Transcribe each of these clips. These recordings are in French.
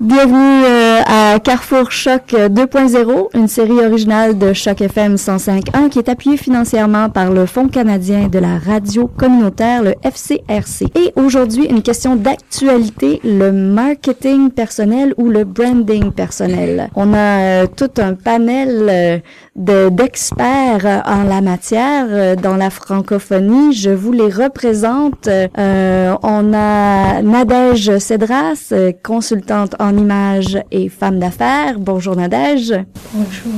Bienvenue euh, à Carrefour Choc 2.0, une série originale de Choc FM 105.1 qui est appuyée financièrement par le Fonds canadien de la radio communautaire, le FCRC. Et aujourd'hui, une question d'actualité, le marketing personnel ou le branding personnel? On a euh, tout un panel euh, d'experts en la matière dans la francophonie. Je vous les représente. on a Nadège Cédras, consultante en image et femme d'affaires. Bonjour Nadège. Bonjour.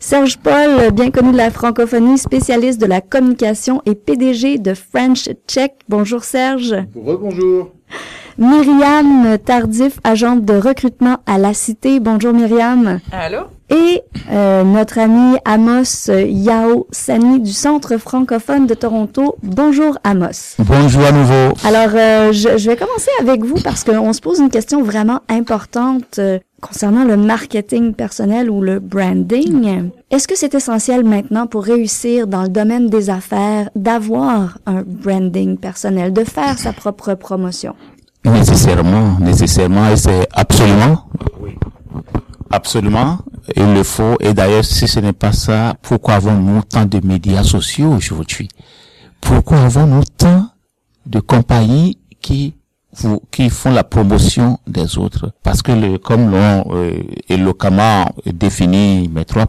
Serge Paul, bien connu de la francophonie, spécialiste de la communication et PDG de French Check. Bonjour Serge. Bonjour. Myriam Tardif, agente de recrutement à La Cité. Bonjour Myriam. Allô? Et euh, notre ami Amos Yao Sani du Centre francophone de Toronto. Bonjour Amos. Bonjour à nouveau. Alors, euh, je, je, vais commencer avec vous parce qu'on se pose une question vraiment importante euh, concernant le marketing personnel ou le branding. Est-ce que c'est essentiel maintenant pour réussir dans le domaine des affaires d'avoir un branding personnel, de faire sa propre promotion? Nécessairement, nécessairement, et c'est absolument, absolument, il le faut. Et d'ailleurs, si ce n'est pas ça, pourquoi avons-nous tant de médias sociaux aujourd'hui? Pourquoi avons-nous tant de compagnies qui vous, qui font la promotion des autres? Parce que le, comme l'ont euh, éloquemment défini mes trois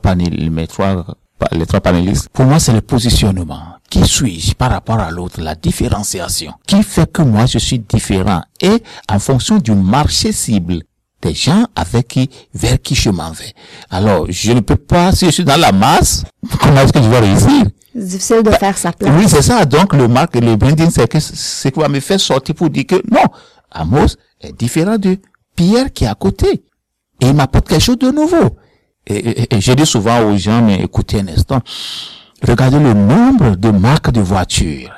mes trois les trois panélistes, pour moi, c'est le positionnement. Qui suis-je par rapport à l'autre? La différenciation. Qui fait que moi, je suis différent? Et en fonction du marché cible des gens avec qui, vers qui je m'en vais. Alors, je ne peux pas, si je suis dans la masse, comment est-ce que je vais réussir? C'est difficile de faire sa place. Oui, c'est ça. Donc, le marque, le branding, c'est que, c'est quoi me faire sortir pour dire que non, Amos est différent de Pierre qui est à côté. Et il m'apporte quelque chose de nouveau. Et, et, je dis souvent aux gens, mais écoutez un instant, regardez le nombre de marques de voitures.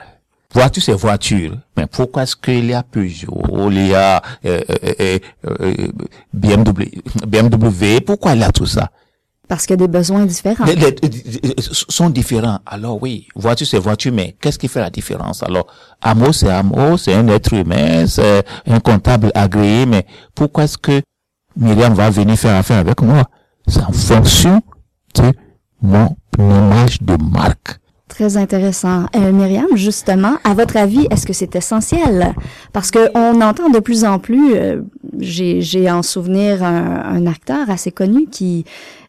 Voiture, c'est voiture. Mais pourquoi est-ce qu'il y a Peugeot, il y a euh, euh, euh, BMW, BMW, pourquoi il y a tout ça? Parce qu'il y a des besoins différents. Les, les, les, sont différents. Alors oui, voiture, c'est voiture, mais qu'est-ce qui fait la différence? Alors, Amo, c'est Amo, c'est un être humain, c'est un comptable agréé, mais pourquoi est-ce que Myriam va venir faire affaire avec moi? C'est en fonction de mon image de marque. Très intéressant. Euh, Myriam, justement, à votre avis, est-ce que c'est essentiel? Parce que on entend de plus en plus, euh, j'ai en souvenir un, un, acteur assez connu qui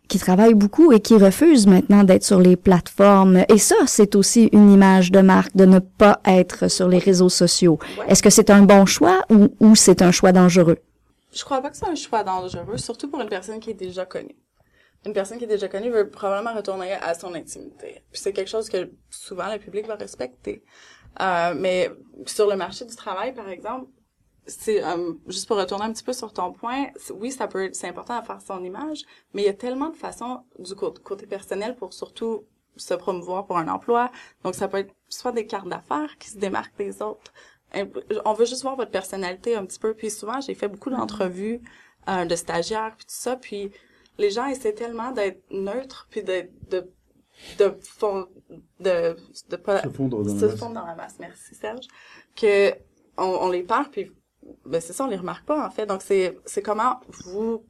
qui travaille beaucoup et qui refuse maintenant d'être sur les plateformes. Et ça, c'est aussi une image de marque de ne pas être sur les réseaux sociaux. Est-ce que c'est un bon choix ou, ou c'est un choix dangereux? Je crois pas que c'est un choix dangereux, surtout pour une personne qui est déjà connue une personne qui est déjà connue veut probablement retourner à son intimité. C'est quelque chose que souvent le public va respecter. Euh, mais sur le marché du travail, par exemple, c'est euh, juste pour retourner un petit peu sur ton point, oui, ça peut c'est important à faire son image, mais il y a tellement de façons du côté personnel pour surtout se promouvoir pour un emploi. Donc ça peut être soit des cartes d'affaires qui se démarquent des autres. On veut juste voir votre personnalité un petit peu. Puis souvent, j'ai fait beaucoup d'entrevues euh, de stagiaires puis tout ça. Puis les gens essaient tellement d'être neutres puis de de de fond, de de pas se fondre dans, se la, fondre dans la masse. Merci Serge. Que on, on les perd puis ben c'est ça on les remarque pas en fait. Donc c'est c'est comment vous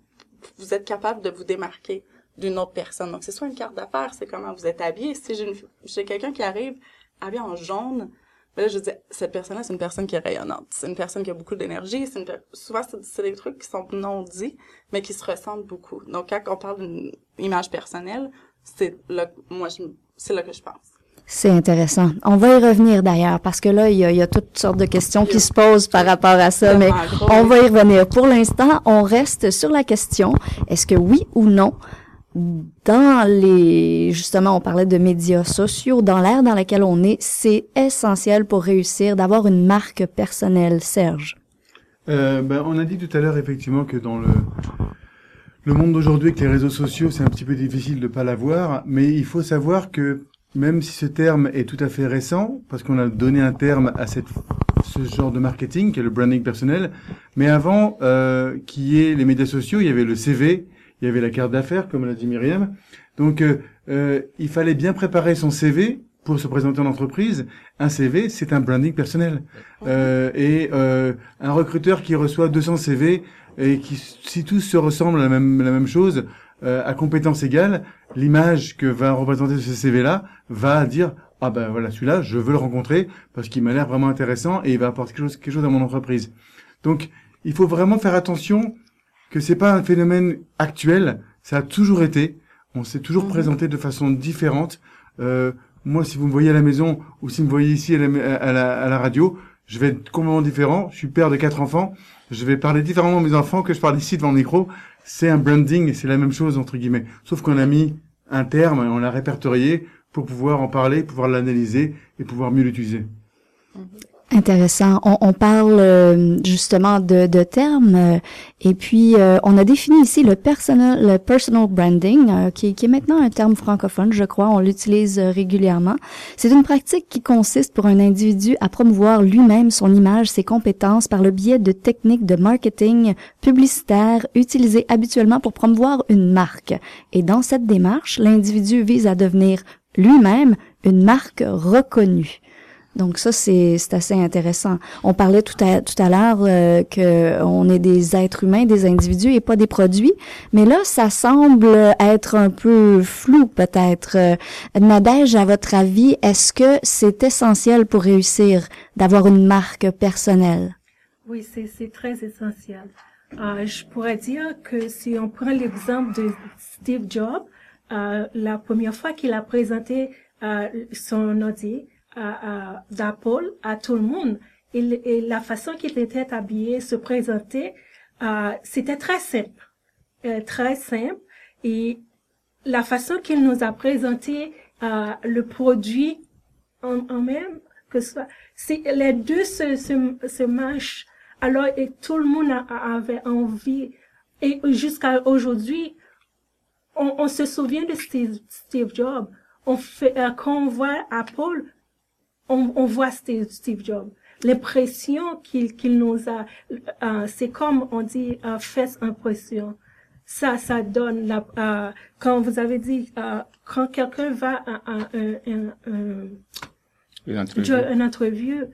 vous êtes capable de vous démarquer d'une autre personne. Donc c'est soit une carte d'affaires c'est comment vous êtes habillé. Si j'ai j'ai quelqu'un qui arrive habillé en jaune mais là, je dis, cette personne-là, c'est une personne qui est rayonnante. C'est une personne qui a beaucoup d'énergie. C'est une, souvent, c'est des trucs qui sont non dits, mais qui se ressentent beaucoup. Donc, quand on parle d'une image personnelle, c'est là, moi, c'est là que je pense. C'est intéressant. On va y revenir d'ailleurs parce que là, il y a, il y a toutes sortes de questions qui se posent par rapport à ça, mais on va y revenir. Pour l'instant, on reste sur la question est-ce que oui ou non dans les justement on parlait de médias sociaux dans l'ère dans laquelle on est c'est essentiel pour réussir d'avoir une marque personnelle Serge. Euh, ben, on a dit tout à l'heure effectivement que dans le le monde d'aujourd'hui avec les réseaux sociaux c'est un petit peu difficile de pas l'avoir mais il faut savoir que même si ce terme est tout à fait récent parce qu'on a donné un terme à cette ce genre de marketing qui est le branding personnel mais avant euh, qui est les médias sociaux il y avait le CV il y avait la carte d'affaires, comme l'a dit Myriam. Donc, euh, euh, il fallait bien préparer son CV pour se présenter en entreprise. Un CV, c'est un branding personnel. Euh, et euh, un recruteur qui reçoit 200 CV, et qui, si tous se ressemblent à la même, la même chose, euh, à compétences égales, l'image que va représenter ce CV-là va dire ah ben voilà celui-là je veux le rencontrer parce qu'il m'a l'air vraiment intéressant et il va apporter quelque chose, quelque chose à mon entreprise. Donc il faut vraiment faire attention que c'est pas un phénomène actuel, ça a toujours été, on s'est toujours Mhm. présenté de façon différente. Euh, moi, si vous me voyez à la maison ou si vous me voyez ici à la, à la, à la radio, je vais être complètement différent. Je suis père de quatre enfants. Je vais parler différemment à mes enfants que je parle ici devant le micro. C'est un branding et c'est la même chose entre guillemets. Sauf qu'on a mis un terme, on l'a répertorié pour pouvoir en parler, pouvoir l'analyser et pouvoir mieux l'utiliser. Intéressant. On, parle euh, justement de, de termes euh, et puis euh, on a défini ici le personal, le personal branding qui, qui est maintenant un terme francophone, je crois. On l'utilise régulièrement. C'est une pratique qui consiste pour un individu à promouvoir lui-même son image, ses compétences par le biais de techniques de marketing publicitaire utilisées habituellement pour promouvoir une marque. Et dans cette démarche, l'individu vise à devenir lui-même une marque reconnue. Donc ça c'est assez intéressant. On parlait tout à tout à l'heure euh, que on est des êtres humains, des individus et pas des produits, mais là ça semble être un peu flou peut-être. Euh, Nadège, à votre avis, est-ce que c'est essentiel pour réussir d'avoir une marque personnelle? Oui, c'est c'est très essentiel. Euh, je pourrais dire que si on prend l'exemple de Steve Jobs, euh, la première fois qu'il a présenté euh, son ordi d'Apple à tout le monde, et la façon qu'il était habillé, se présenter, euh, c'était très simple, euh, très simple. Et la façon qu'il nous a présenté euh, le produit en, même, que ce soit, les deux se, se, se matchent. Alors, et tout le monde avait envie. Et jusqu'à aujourd'hui, on, se souvient de Steve, Steve Jobs. Quand on voit Apple, on, on voit Steve, Steve Jobs. L'impression qu'il qu'il nous a, euh, c'est comme on dit, euh, fait impression. Ça, ça donne la, euh, quand vous avez dit, euh, quand quelqu'un va à, à un, un, un, Une entrevue,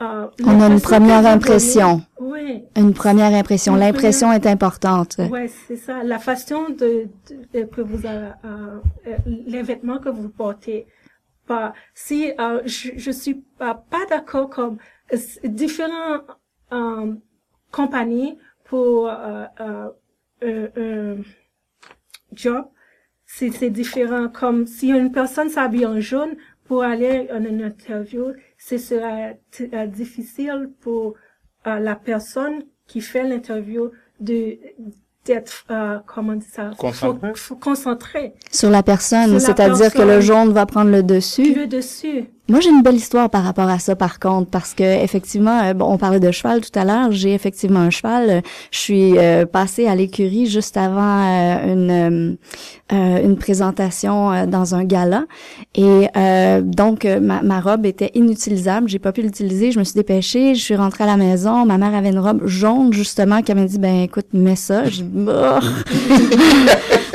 euh, On a une première impression. donnez- Une première impression. L'impression première- est importante. Oui, c'est ça. La façon de, de- que vous avez, euh, euh, les vêtements que vous portez. Si euh, je, je suis pas, d'accord comme euh, différentes euh, compagnies pour un- job, c'est différent. Comme si une personne s'habille en jaune pour aller à une interview, ce sera difficile pour la personne qui fait l'interview de d'être euh, comment on dit ça? Concentré. Faut- faut concentré Sur la personne, c'est-à-dire que le jaune va prendre le dessus. le dessus Moi, j'ai une belle histoire par rapport à ça, par contre, parce que effectivement, euh, bon, on parlait de cheval tout à l'heure. J'ai effectivement un cheval. Je suis euh, passée à l'écurie juste avant euh, une euh, euh, une présentation euh, dans un gala, et donc ma, ma robe était inutilisable. J'ai pas pu l'utiliser. Je me suis dépêchée. Je suis rentrée à la maison. Ma mère avait une robe jaune justement qui m'a dit ben écoute, mets ça. Dit, Bah.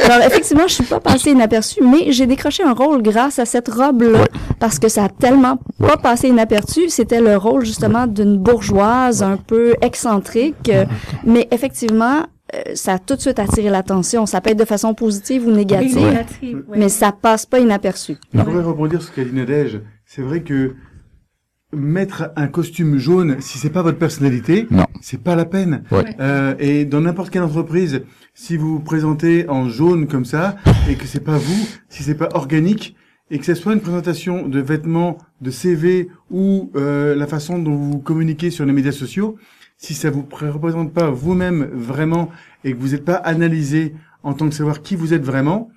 Alors effectivement, je suis pas passée inaperçue, mais j'ai décroché un rôle grâce à cette robe-là parce que ça a tellement pas passé inaperçu. C'était le rôle justement d'une bourgeoise un peu excentrique, euh, mais effectivement, euh, ça a tout de suite attiré l'attention. Ça peut être de façon positive ou négative, mais ça passe pas inaperçu. Je pourrais rebondir sur ce qu'a dit Nadège. C'est vrai que mettre un costume jaune, si c'est pas votre personnalité, Non. c'est pas la peine. Ouais. Euh, et dans n'importe quelle entreprise, si vous vous présentez en jaune comme ça et que c'est pas vous, si c'est pas organique et que ce soit une présentation de vêtements, de CV ou euh, la façon dont vous communiquez sur les médias sociaux, si ça vous pré- représente pas vous-même vraiment et que vous n'êtes pas analysé en tant que savoir qui vous êtes vraiment,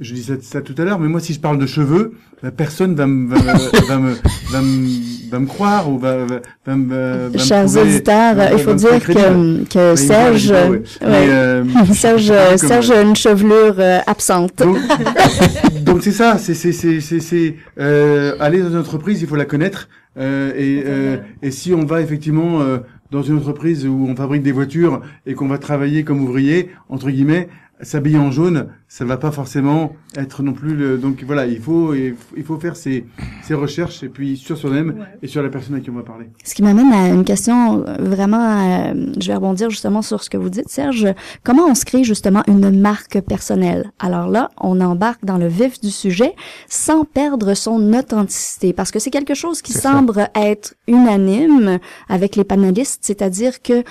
je dis ça, tout à l'heure, mais moi si je parle de cheveux, personne va me va, me- va me va me va me croire ou va va, va me Chers auditeurs, il faut dire que, que Serge, euh, Serge, Serge a une chevelure euh, absente. donc, c'est ça, c'est c'est c'est c'est c'est euh, aller dans une entreprise, il faut la connaître euh, et euh, et si on va effectivement euh, dans une entreprise où on fabrique des voitures et qu'on va travailler comme ouvrier entre guillemets, s'habiller en jaune, ça va pas forcément être non plus le. Donc voilà, il faut il faut faire ses, ses recherches et puis sur soi-même Ouais. et sur la personne à qui on va parler. Ce qui m'amène à une question euh, vraiment, euh, je vais rebondir justement sur ce que vous dites, Serge. Comment on se crée justement une marque personnelle? Alors là, on embarque dans le vif du sujet sans perdre son authenticité, parce que c'est quelque chose qui ça. semble être unanime avec les panélistes, c'est-à-dire que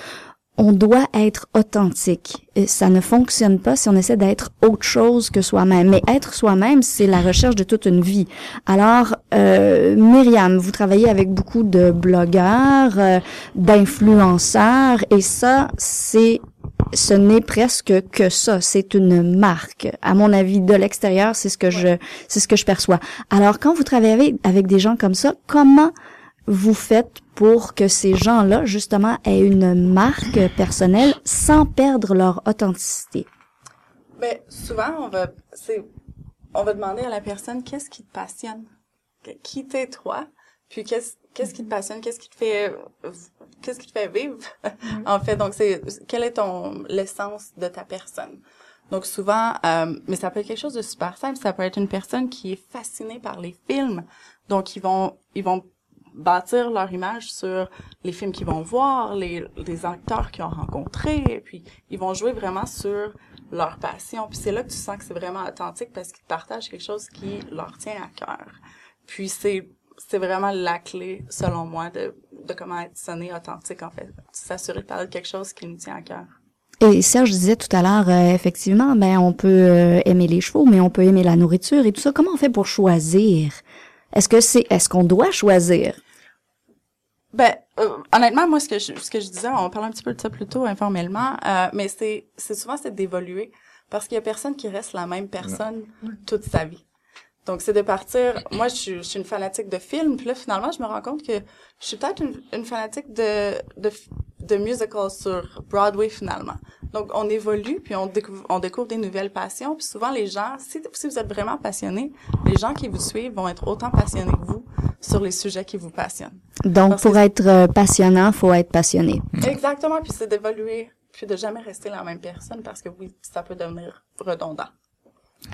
on doit être authentique. Et ça ne fonctionne pas si on essaie d'être autre chose que soi-même. Mais être soi-même, c'est la recherche de toute une vie. Alors, euh, Myriam, vous travaillez avec beaucoup de blogueurs, euh, d'influenceurs, et ça, c'est ce n'est presque que ça. C'est une marque. À mon avis, de l'extérieur, c'est ce que je, c'est ce que je perçois. Alors, quand vous travaillez avec, avec des gens comme ça, comment vous faites pour que ces gens-là, justement, aient une marque personnelle sans perdre leur authenticité? Ben, souvent, on va, c'est, on va demander à la personne qu'est-ce qui te passionne, qui t'es toi, puis qu'est-ce, qu'est-ce qui te passionne, qu'est-ce qui te fait, qu'est-ce qui te fait vivre, en fait. Donc, c'est, quelle est ton, l'essence de ta personne? Donc, souvent, euh, mais ça peut être quelque chose de super simple. Ça peut être une personne qui est fascinée par les films. Donc, ils vont, ils vont bâtir leur image sur les films qu'ils vont voir, les, acteurs qu'ils ont rencontrés, puis ils vont jouer vraiment sur leur passion. Puis c'est là que tu sens que c'est vraiment authentique parce qu'ils partagent quelque chose qui leur tient à cœur. Puis c'est c'est vraiment la clé, selon moi, de, de comment être sonné authentique, en fait. S'assurer de parler de quelque chose qui nous tient à cœur. Et Serge disait tout à l'heure, euh, effectivement, ben on peut euh, aimer les chevaux, mais on peut aimer la nourriture et tout ça. Comment on fait pour choisir Est-ce que c'est, est-ce qu'on doit choisir? Ben, euh, honnêtement, moi, ce que je, ce que je disais, on parlait un petit peu de ça plus tôt informellement, euh, mais c'est, c'est souvent c'est d'évoluer parce qu'il y a personne qui reste la même personne toute sa vie. Donc, c'est de partir. Moi, je suis, je suis une fanatique de films, puis là, finalement, je me rends compte que je suis peut-être une, une fanatique de, de, de musical sur Broadway, finalement. Donc, on évolue, puis on découvre, on découvre des nouvelles passions, puis souvent, les gens, si, si vous êtes vraiment passionné, les gens qui vous suivent vont être autant passionnés que vous sur les sujets qui vous passionnent. Donc, Parce pour que- être euh, passionnant, faut être passionné. Exactement, puis c'est d'évoluer, puis de jamais rester la même personne parce que oui, ça peut devenir redondant.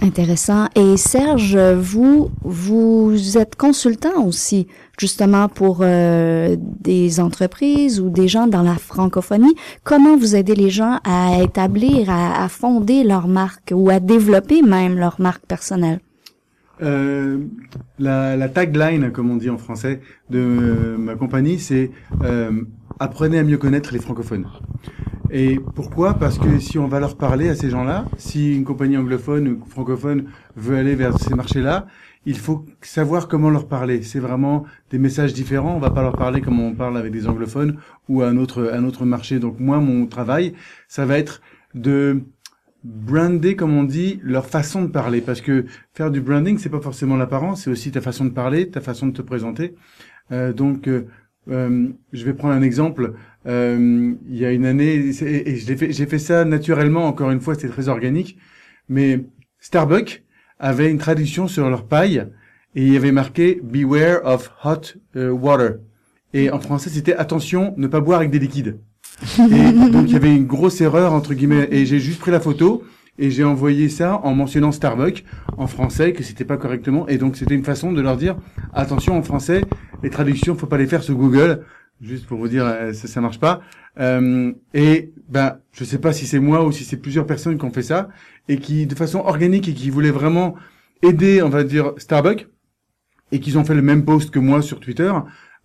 Intéressant. Et Serge, vous, vous êtes consultant aussi, justement pour euh, des entreprises ou des gens dans la francophonie. Comment vous aidez les gens à établir, à, à fonder leur marque ou à développer même leur marque personnelle? Euh, la, la tagline, comme on dit en français, de ma compagnie, c'est euh, apprenez à mieux connaître les francophones. Et pourquoi? Parce que si on va leur parler à ces gens-là, si une compagnie anglophone ou francophone veut aller vers ces marchés-là, il faut savoir comment leur parler. C'est vraiment des messages différents. On va pas leur parler comme on parle avec des anglophones ou à un autre, un autre marché. Donc moi, mon travail, ça va être de brander, comme on dit, leur façon de parler. Parce que faire du branding, c'est pas forcément l'apparence, c'est aussi ta façon de parler, ta façon de te présenter. Euh, donc, euh, euh, je vais prendre un exemple. Euh, il y a une année, et j'ai fait ça naturellement. Encore une fois, c'était très organique. Mais Starbucks avait une traduction sur leur paille et il y avait marqué "Beware of hot euh, water". Et en français, c'était attention, ne pas boire avec des liquides. Et donc il y avait une grosse erreur entre guillemets. Et j'ai juste pris la photo et j'ai envoyé ça en mentionnant Starbucks en français que c'était pas correctement. Et donc c'était une façon de leur dire attention en français, les traductions faut pas les faire sur Google. Juste pour vous dire euh, ça, ça marche pas. Euh, et ben je sais pas si c'est moi ou si c'est plusieurs personnes qui ont fait ça et qui de façon organique et qui voulaient vraiment aider on va dire Starbucks et qu'ils ont fait le même post que moi sur Twitter.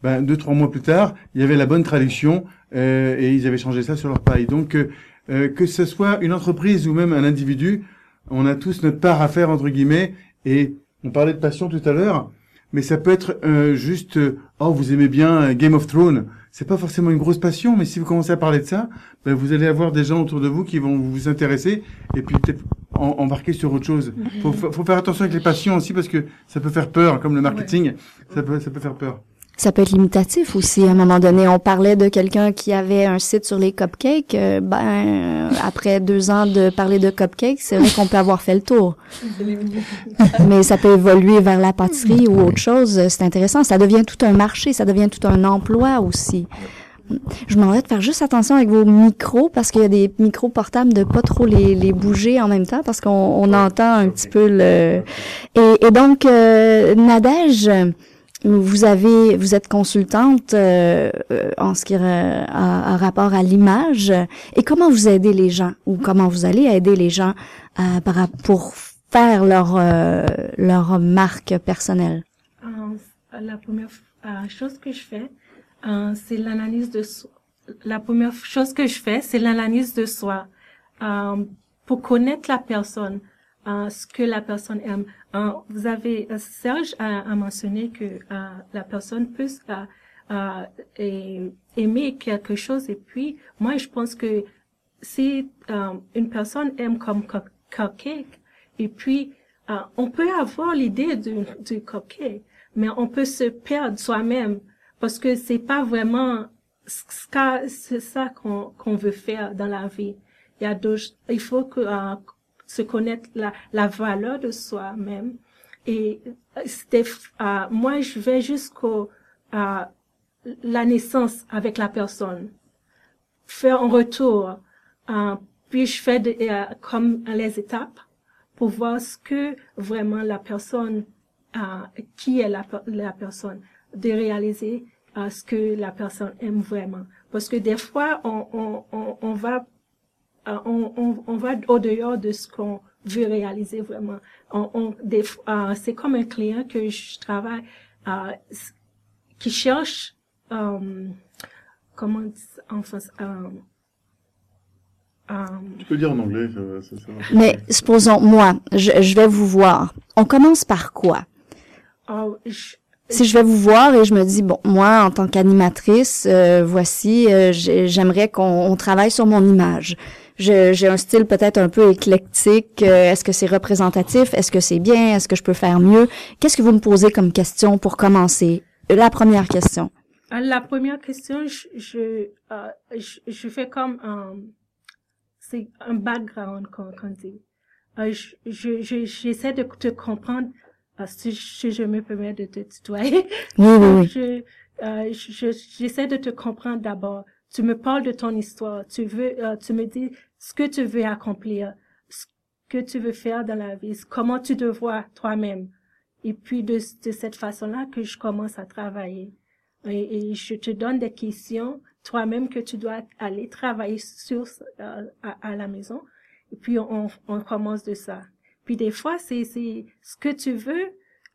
Ben deux trois mois plus tard, il y avait la bonne traduction euh, et ils avaient changé ça sur leur paille. Donc euh, euh, que ce soit une entreprise ou même un individu, on a tous notre part à faire entre guillemets. Et on parlait de passion tout à l'heure, mais ça peut être euh, juste euh, oh vous aimez bien euh, Game of Thrones. C'est pas forcément une grosse passion, mais si vous commencez à parler de ça, ben, vous allez avoir des gens autour de vous qui vont vous intéresser et puis peut-être en- embarquer sur autre chose. Faut, faut faut faire attention avec les passions aussi parce que ça peut faire peur, comme le marketing, ça peut ça peut faire peur. Ça peut être limitatif aussi. À un moment donné, on parlait de quelqu'un qui avait un site sur les cupcakes. Euh, ben, euh, après deux ans de parler de cupcakes, c'est vrai qu'on peut avoir fait le tour. Mais ça peut évoluer vers la pâtisserie ou autre chose. C'est intéressant. Ça devient tout un marché, ça devient tout un emploi aussi. Je m'en vais de faire juste attention avec vos micros parce qu'il y a des micros portables de pas trop les, les bouger en même temps parce qu'on on entend un petit peu le. Et, et donc euh, Nadège, vous avez, vous êtes consultante euh, euh, en ce qui a, a rapport à l'image. Et comment vous aidez les gens ou comment vous allez aider les gens euh, pour faire leur euh, leur marque personnelle? Euh, La première euh, chose que je fais, c'est l'analyse de soi. La première chose que je fais, c'est l'analyse de soi pour connaître la personne, ce que la personne aime. Euh, vous avez euh, Serge a, a mentionné que euh, la personne peut euh, aimer quelque chose et puis moi je pense que si une personne aime comme cup- cupcake et puis on peut avoir l'idée du, du cupcake mais on peut se perdre soi-même parce que c'est pas vraiment ce c'est ça qu'on qu'on veut faire dans la vie. Il y a il faut que se connaître la, la valeur de soi-même. Et euh, c'était euh, moi je vais jusqu'au à la naissance avec la personne. Faire un retour euh, puis je fais de- euh, comme les étapes pour voir ce que vraiment la personne euh, qui est la, la personne de réaliser euh, ce que la personne aime vraiment. Parce que des fois on on, on va euh, on, on, on va au dehors de ce qu'on veut réaliser vraiment. On, on, des, fois, euh, c'est comme un client que je travaille euh, qui cherche euh, comment on dit en français euh, euh, Tu peux dire en anglais, ça, ça. Mais supposons, moi, je, je vais vous voir. On commence par quoi? oh, je- Si je vais vous voir et je me dis, bon, moi, en tant qu'animatrice, euh, voici, euh, j'ai- j'aimerais qu'on on travaille sur mon image. J'ai un style peut-être un peu éclectique. Euh, Est-ce que c'est représentatif? Est-ce que c'est bien? Est-ce que je peux faire mieux? Qu'est-ce que vous me posez comme question pour commencer? La première question. Euh, La première question, je, je, euh, je, je fais comme un, c'est un background qu'on qu'on dit. Euh, je, je, je- j'essaie de te comprendre, euh, si, je me permets de te tutoyer. Oui, oui, oui. Je, je- je- j'essaie de te comprendre d'abord. Tu me parles de ton histoire. Tu veux, euh, tu me dis ce que tu veux accomplir, ce que tu veux faire dans la vie, comment tu te vois toi-même. Et puis de, cette façon-là que je commence à travailler. Et, je te donne des questions toi-même que tu dois aller travailler sur euh, à, la maison. Et puis on, on commence de ça. Puis des fois, c'est c'est ce que tu veux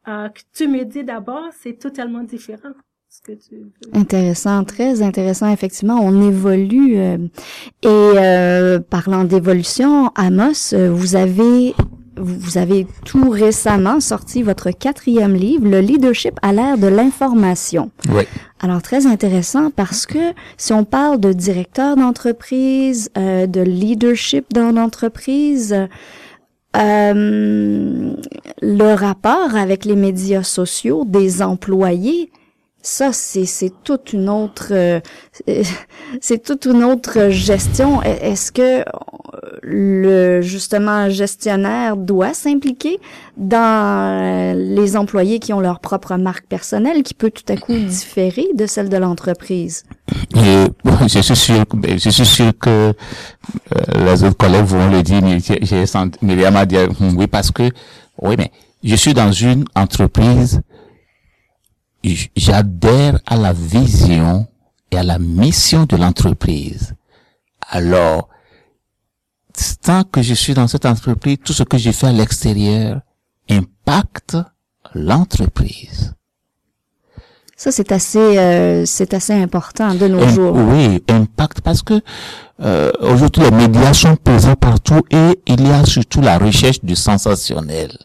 euh, que tu me dis d'abord, c'est totalement différent ce que tu veux. Intéressant, très intéressant. Effectivement, on évolue. euh, et euh, parlant d'évolution, Amos, euh, vous avez vous vous avez tout récemment sorti votre quatrième livre, Le leadership à l'ère de l'information. Oui. Alors très intéressant parce que si on parle de directeur d'entreprise, euh, de leadership dans l'entreprise, euh, le rapport avec les médias sociaux des employés, ça c'est c'est toute une autre euh, c'est toute une autre gestion. E- Est-ce que euh, le justement gestionnaire doit s'impliquer dans euh, les employés qui ont leur propre marque personnelle qui peut tout à coup différer de celle de l'entreprise? Je suis sûr, que- ben, je suis sûr que euh, les autres collègues vont le dire. mais j'ai- senti, Myriam a dit oui parce que oui, mais je suis dans une entreprise. J'adhère à la vision et à la mission de l'entreprise. Alors, tant que je suis dans cette entreprise, tout ce que je fais à l'extérieur impacte l'entreprise. Ça c'est assez euh, c'est assez important de nos jours. Oui, impact parce que euh, aujourd'hui les médias sont présents partout et il y a surtout la recherche du sensationnel.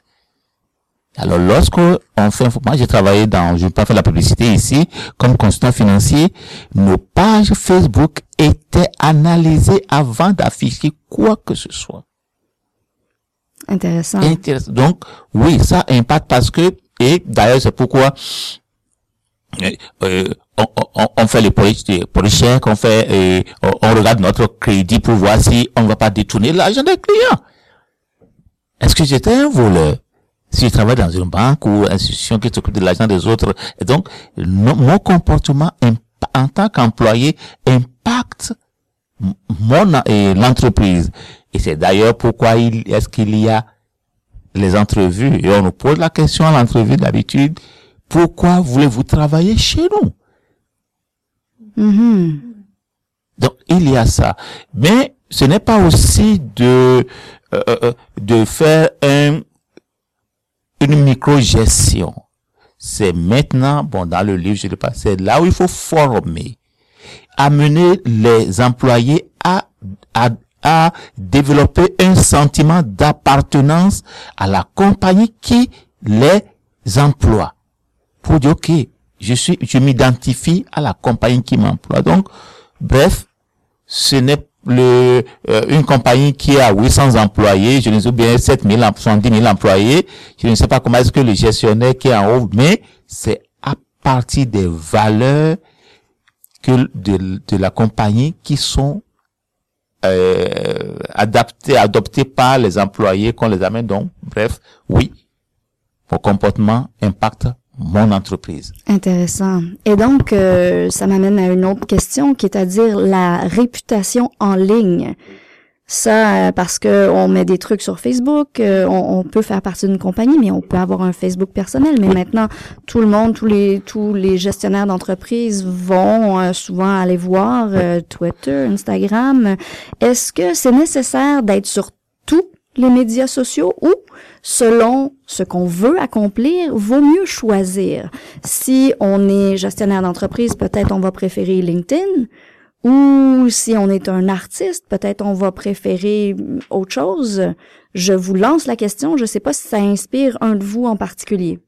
Alors lorsque on fait, moi j'ai travaillé dans, je ne vais pas faire la publicité ici, comme consultant financier, nos pages Facebook étaient analysées avant d'afficher quoi que ce soit. Intéressant. Intéressant. Donc, oui, ça impacte parce que, et d'ailleurs, c'est pourquoi euh, euh, on, on, on fait les checks, on fait, euh, on, on regarde notre crédit pour voir si on ne va pas détourner l'argent des clients. Est-ce que j'étais un voleur? Si je travaille dans une banque ou institution qui s'occupe de l'argent des autres, et donc, mon comportement en tant qu'employé impacte mon et l'entreprise. Et c'est d'ailleurs pourquoi il est-ce qu'il y a les entrevues? Et on nous pose la question à l'entrevue d'habitude pourquoi voulez-vous travailler chez nous? Mhm. Donc il y a ça, mais ce n'est pas aussi de euh, euh, de faire un une micro-gestion. C'est maintenant, bon, dans le livre, je le passe, c'est là où il faut former, amener les employés à, à, à développer un sentiment d'appartenance à la compagnie qui les emploie. Pour dire, ok, je suis, je m'identifie à la compagnie qui m'emploie. Donc, bref, ce n'est le, euh, une compagnie qui a 800 employés, je ne sais bien 7000, 70 000 employés, je ne sais pas comment est-ce que le gestionnaire qui est en haut, mais c'est à partir des valeurs que de, de la compagnie qui sont euh, adaptées, adoptées par les employés qu'on les amène. Donc, bref, oui, mon comportement impacte mon entreprise. Intéressant. Et donc, euh, ça m'amène à une autre question, qui est à dire la réputation en ligne. Ça, euh, parce que on met des trucs sur Facebook, euh, on, on peut faire partie d'une compagnie, mais on peut avoir un Facebook personnel. Mais maintenant, tout le monde, tous les tous les gestionnaires d'entreprise vont euh, souvent aller voir euh, Twitter, Instagram. Est-ce que c'est nécessaire d'être sur tous les médias sociaux ou selon ce qu'on veut accomplir, vaut mieux choisir. Si on est gestionnaire d'entreprise, peut-être on va préférer LinkedIn. Ou si on est un artiste, peut-être on va préférer autre chose. Je vous lance la question. Je sais pas si ça inspire un de vous en particulier.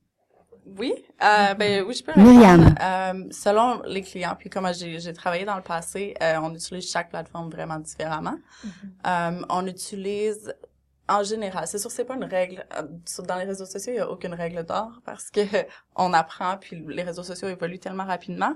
Oui, euh, ben oui, je peux Myriam. Euh, selon les clients, puis comme j'ai travaillé dans le passé, euh, on utilise chaque plateforme vraiment différemment. Euh, on utilise en général, c'est sûr, c'est pas une règle. euh, Dans les réseaux sociaux, il y a aucune règle d'or parce que on apprend, puis les réseaux sociaux évoluent tellement rapidement.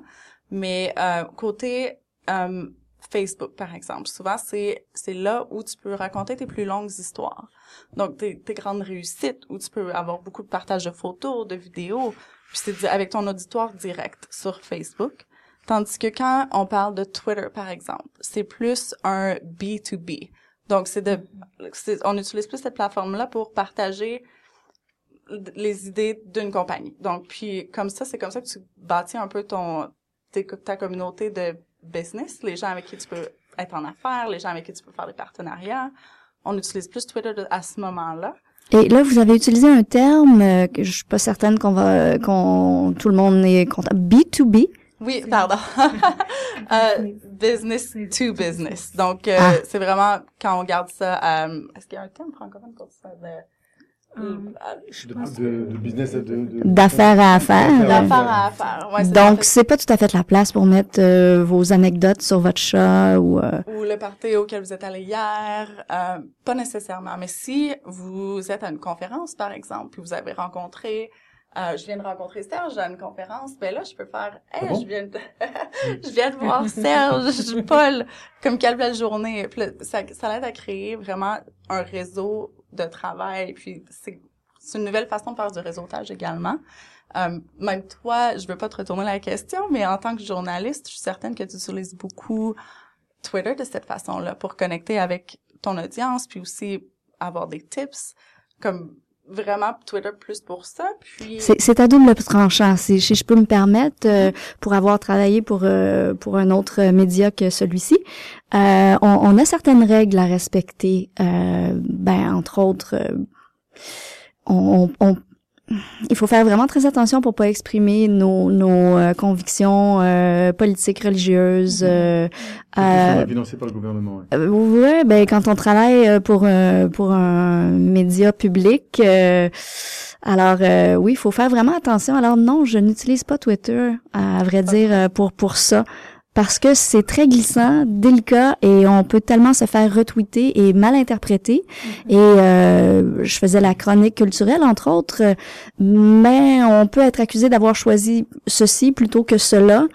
Mais euh, côté euh, Facebook, par exemple, souvent c'est c'est là où tu peux raconter tes plus longues histoires. Donc tes, tes grandes réussites, où tu peux avoir beaucoup de partage de photos, de vidéos, puis c'est avec ton auditoire direct sur Facebook. Tandis que quand on parle de Twitter, par exemple, c'est plus un B2B. Donc, c'est de, on utilise plus cette plateforme-là pour partager les idées d'une compagnie. Donc, puis comme ça, c'est comme ça que tu bâtis un peu ton ta communauté de business, les gens avec qui tu peux être en affaires, les gens avec qui tu peux faire des partenariats. On utilise plus Twitter à ce moment-là. Et là, vous avez utilisé un terme euh, que je suis pas certaine qu'on va, qu'on tout le monde est content. B2B. Oui, pardon. Euh, business to business. Donc, euh, Ah. c'est vraiment quand on regarde ça. euh, Est-ce qu'il y a un terme francophone pour ça de, Um, euh, De, de, de business, de, de- D'affaires à affaires. d'affaires à affaires. Ouais, Donc, c'est pas tout à fait la place pour mettre euh, vos anecdotes sur votre chat ou... euh, ou le party auquel vous êtes allé hier, euh, pas nécessairement. Mais si vous êtes à une conférence, par exemple, puis vous avez rencontré, euh, je viens de rencontrer Serge à une conférence, ben là, je peux faire, hey, Ah bon? je viens de, je viens de voir Serge, Paul, comme quelle belle journée. Puis là, ça, ça l'aide à créer vraiment un réseau de travail. Puis c'est, c'est une nouvelle façon de faire du réseautage également. Euh, même toi, je veux pas te retourner la question, mais en tant que journaliste, je suis certaine que tu utilises beaucoup Twitter de cette façon-là pour connecter avec ton audience, puis aussi avoir des tips, comme vraiment Twitter plus pour ça. C'est à double tranchant. Si, si je peux me permettre, euh, pour avoir travaillé pour euh, pour un autre média que celui-ci, euh, on, a certaines règles à respecter. Euh, ben entre autres, on, on- on- il faut faire vraiment très attention pour pas exprimer nos nos euh, convictions euh, politiques, religieuses. euh, C'est souvent euh, financé par le gouvernement. ouais. euh, ouais, ben quand on travaille euh, pour un pour un média public, euh, alors euh, oui, il faut faire vraiment attention. Alors non, je n'utilise pas Twitter, à vrai dire, euh, pour pour ça, parce que c'est très glissant, délicat, et on peut tellement se faire retweeter et mal interpréter. Et euh, je faisais la chronique culturelle entre autres, mais on peut être accusé d'avoir choisi ceci plutôt que cela.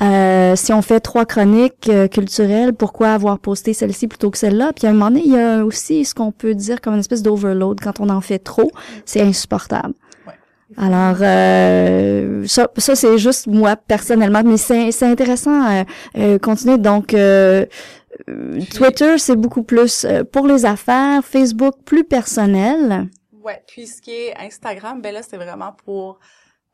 Euh, si on fait trois chroniques euh, culturelles, pourquoi avoir posté celle-ci plutôt que celle-là? Puis à un moment donné, il y a aussi ce qu'on peut dire comme une espèce d'overload. Quand on en fait trop, c'est insupportable. Alors, euh, ça, ça c'est juste moi personnellement, mais c'est, c'est intéressant. Euh, euh, continuer. Donc, euh, euh, Twitter, c'est beaucoup plus pour les affaires. Facebook, plus personnel. Ouais, puis ce qui est Instagram, ben là, c'est vraiment pour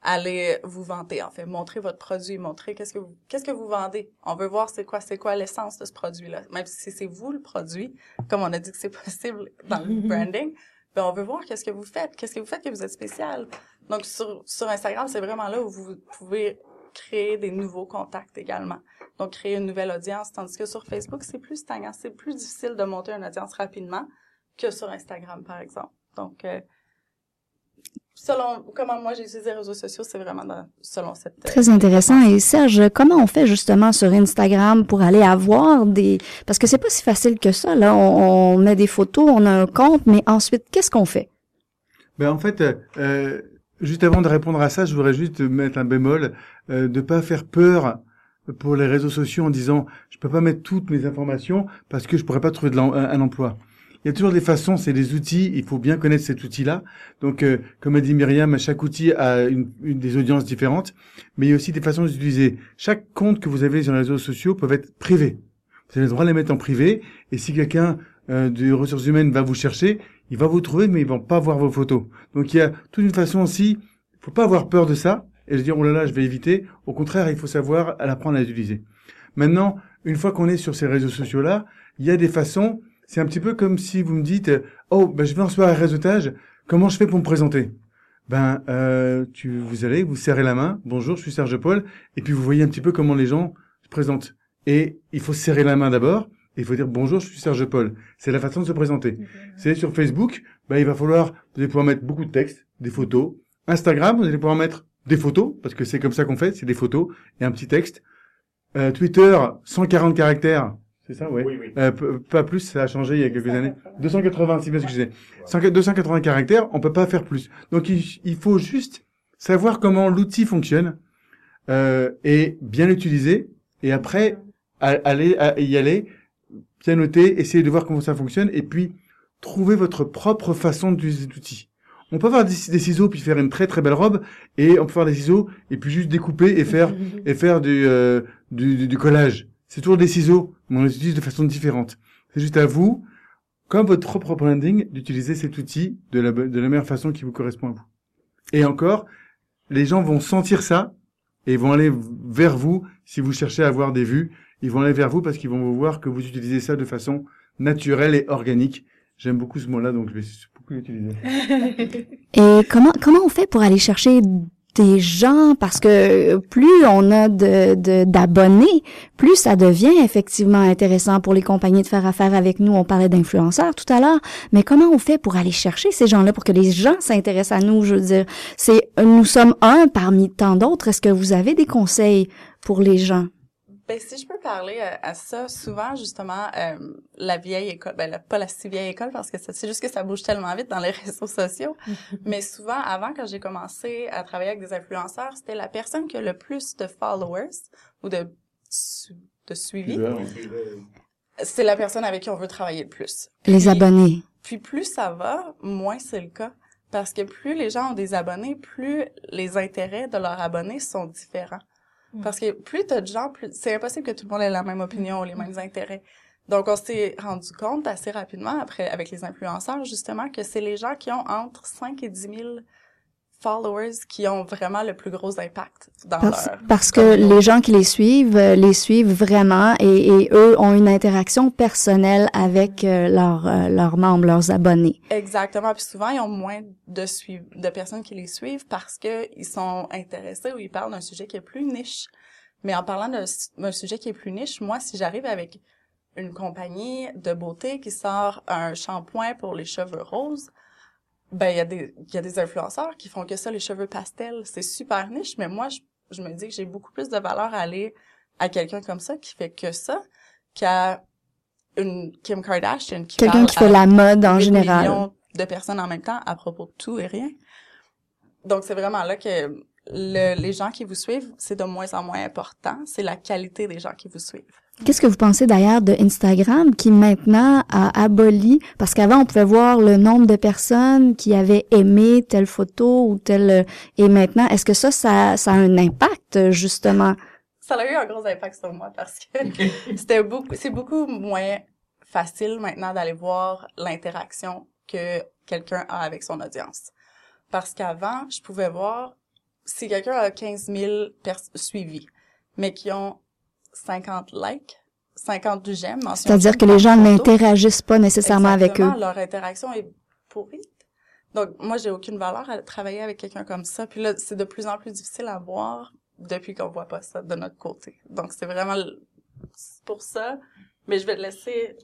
aller vous vanter, en fait, montrer votre produit, montrer qu'est-ce que vous, qu'est-ce que vous vendez. On veut voir c'est quoi, c'est quoi l'essence de ce produit-là. Même si c'est vous le produit, comme on a dit que c'est possible dans le branding, ben on veut voir qu'est-ce que vous faites, qu'est-ce que vous faites que vous êtes spécial. Donc sur sur Instagram, c'est vraiment là où vous pouvez créer des nouveaux contacts également. Donc créer une nouvelle audience, tandis que sur Facebook, c'est plus stagnant, c'est plus difficile de monter une audience rapidement que sur Instagram par exemple. Donc euh, selon comment moi j'ai utilisé les réseaux sociaux, c'est vraiment dans, selon cette euh, Très intéressant. Et Serge, comment on fait justement sur Instagram pour aller avoir des... Parce que c'est pas si facile que ça, là. On, on met des photos, on a un compte, mais ensuite, qu'est-ce qu'on fait? Ben en fait, euh, juste avant de répondre à ça, je voudrais juste mettre un bémol, euh, de pas faire peur pour les réseaux sociaux en disant je peux pas mettre toutes mes informations parce que je pourrais pas trouver de un, emploi. Il y a toujours des façons, c'est des outils, il faut bien connaître cet outil-là. Donc, euh, comme a dit Myriam, chaque outil a une, une des audiences différentes, mais il y a aussi des façons d'utiliser. Chaque compte que vous avez sur les réseaux sociaux peuvent être privés. Vous avez le droit de les mettre en privé, et si quelqu'un euh, ressources humaines va vous chercher, il va vous trouver, mais il va pas voir vos photos. Donc il y a toute une façon aussi, il faut pas avoir peur de ça, et se dire, oh là là, je vais éviter. Au contraire, il faut savoir à l'apprendre à l'utiliser. Maintenant, une fois qu'on est sur ces réseaux sociaux-là, il y a des façons, c'est un petit peu comme si vous me dites, oh, ben, je vais en soirée réseautage, comment je fais pour me présenter? Ben, euh, tu, vous allez, vous serrez la main, bonjour, je suis Serge Paul, et puis vous voyez un petit peu comment les gens se présentent. Et il faut serrer la main d'abord, il faut dire bonjour, je suis Serge Paul. C'est la façon de se présenter. C'est sur Facebook, ben, il va falloir, vous allez pouvoir mettre beaucoup de textes, des photos. Instagram, vous allez pouvoir mettre des photos, parce que c'est comme ça qu'on fait, c'est des photos et un petit texte. Euh, Twitter, 140 caractères, c'est ça, ouais. Oui, oui. Euh, pas plus, ça a changé il y a quelques années. 280, c'est bien ce que je disais. 100 280 caractères, on peut pas faire plus. Donc il, il faut juste savoir comment l'outil fonctionne euh, et bien l'utiliser. Et après, aller à- y aller, bien noter, essayer de voir comment ça fonctionne, et puis trouver votre propre façon d'utiliser cet outil. On peut avoir des, des ciseaux puis faire une très très belle robe, et on peut faire des ciseaux et puis juste découper et faire et faire du, euh, du, du, du collage. C'est toujours des ciseaux, mais on les utilise de façon différente. C'est juste à vous, comme votre propre branding, d'utiliser cet outil de la, de la meilleure façon qui vous correspond à vous. Et encore, les gens vont sentir ça et vont aller vers vous si vous cherchez à avoir des vues. Ils vont aller vers vous parce qu'ils vont vous voir que vous utilisez ça de façon naturelle et organique. J'aime beaucoup ce mot-là, donc je vais beaucoup l'utiliser. Et comment comment on fait pour aller chercher des gens? Parce que plus on a de de- d'abonnés, plus ça devient effectivement intéressant pour les compagnies de faire affaire avec nous. On parlait d'influenceurs tout à l'heure, mais comment on fait pour aller chercher ces gens-là pour que les gens s'intéressent à nous? Je veux dire, c'est nous sommes un parmi tant d'autres. Est-ce que vous avez des conseils pour les gens? Ben, si je peux parler euh, à ça, souvent, justement, euh, la vieille école, ben, la- pas la si vieille école, parce que c'est juste que ça bouge tellement vite dans les réseaux sociaux. Mais souvent, avant, quand j'ai commencé à travailler avec des influenceurs, c'était la personne qui a le plus de followers ou de, su- de suivi. C'est la personne avec qui on veut travailler le plus. Les abonnés. Puis plus ça va, moins c'est le cas. Parce que plus les gens ont des abonnés, plus les intérêts de leurs abonnés sont différents. Parce que plus t'as de gens, plus c'est impossible que tout le monde ait la même opinion ou les mêmes intérêts. Donc on s'est rendu compte assez rapidement après avec les influenceurs justement que c'est les gens qui ont entre 5 et 10 000 followers qui ont vraiment le plus gros impact dans Parce, leur parce que les gens qui les suivent, euh, les suivent vraiment et, et eux ont une interaction personnelle avec euh, leurs euh, leurs membres, leurs abonnés. Exactement. Puis souvent, ils ont moins de suiv- de personnes qui les suivent parce que ils sont intéressés ou ils parlent d'un sujet qui est plus niche. Mais en parlant d'un sujet qui est plus niche, moi, si j'arrive avec une compagnie de beauté qui sort un shampoing pour les cheveux roses, ben il y a des il y a des influenceurs qui font que ça les cheveux pastels, c'est super niche, mais moi je, je me dis que j'ai beaucoup plus de valeur à aller à quelqu'un comme ça qui fait que ça qu'à une Kim Kardashian qui Quelqu'un qui fait la mode en 8 général. millions de personnes en même temps à propos de tout et rien. Donc, c'est vraiment là que le- les gens qui vous suivent, c'est de moins en moins important. C'est la qualité des gens qui vous suivent. Qu'est-ce que vous pensez d'ailleurs de Instagram qui maintenant a aboli, parce qu'avant on pouvait voir le nombre de personnes qui avaient aimé telle photo ou telle, et maintenant, est-ce que ça, ça, ça a un impact justement? Ça a eu un gros impact sur moi parce que c'était beaucoup, c'est beaucoup moins facile maintenant d'aller voir l'interaction que quelqu'un a avec son audience. Parce qu'avant, je pouvais voir si quelqu'un a 15 000 suivis, mais qui ont 50 likes, 50 j'aime. C'est-à-dire que les gens n'interagissent pas nécessairement avec eux. Leur interaction est pourrie. Donc, moi, j'ai aucune valeur à travailler avec quelqu'un comme ça. Puis là, c'est de plus en plus difficile à voir depuis qu'on voit pas ça de notre côté. Donc, c'est vraiment pour ça. Mais je vais te laisser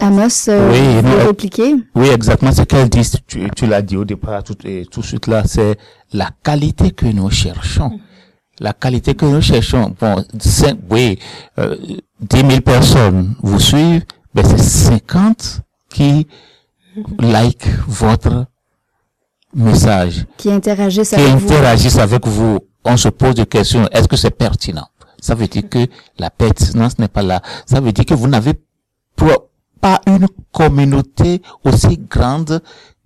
Amos, euh, oui, répliquer. Oui, exactement. Ce qu'elle dit, tu, tu l'as dit au départ, tout, et tout de suite là, c'est la qualité que nous cherchons la qualité que nous cherchons. Bon, 5, oui, euh, 10 000 personnes vous suivent, mais c'est 50 qui like votre message. Qui interagissent avec vous. Qui interagissent avec vous. On se pose des questions. Est-ce que c'est pertinent? Ça veut dire que la pertinence n'est pas là. Ça veut dire que vous n'avez pas une communauté aussi grande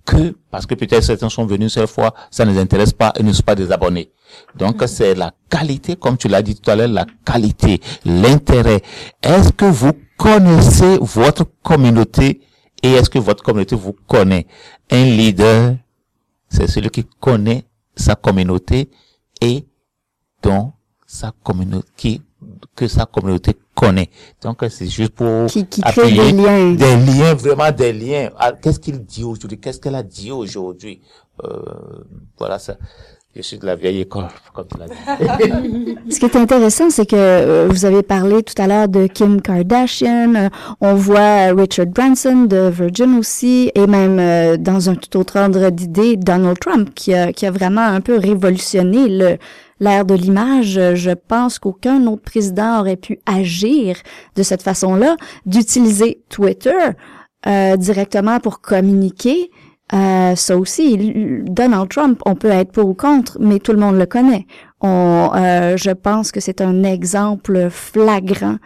que, parce que peut-être certains sont venus cette fois, ça ne les intéresse pas et ne sont pas des abonnés. Donc, c'est la qualité, comme tu l'as dit tout à l'heure, la qualité, l'intérêt. Est-ce que vous connaissez votre communauté et est-ce que votre communauté vous connaît? Un leader, c'est celui qui connaît sa communauté et dont sa communauté, qui, que sa communauté connaît. Donc, c'est juste pour qui, qui crée des liens. Des liens, vraiment des liens. Ah, qu'est-ce qu'il dit aujourd'hui? Qu'est-ce qu'elle a dit aujourd'hui? Euh, voilà ça. Je suis de la vieille école, comme tu l'as dit. Ce qui est intéressant, c'est que euh, vous avez parlé tout à l'heure de Kim Kardashian. Euh, on voit Richard Branson de Virgin aussi, et même euh, dans un tout autre ordre d'idées, Donald Trump, qui a, vraiment un peu révolutionné l'ère de l'image. Je pense qu'aucun autre président aurait pu agir de cette façon-là, d'utiliser Twitter directement pour communiquer euh, ça aussi, Donald Trump, on peut être pour ou contre, mais tout le monde le connaît. On, euh, je pense que c'est un exemple flagrant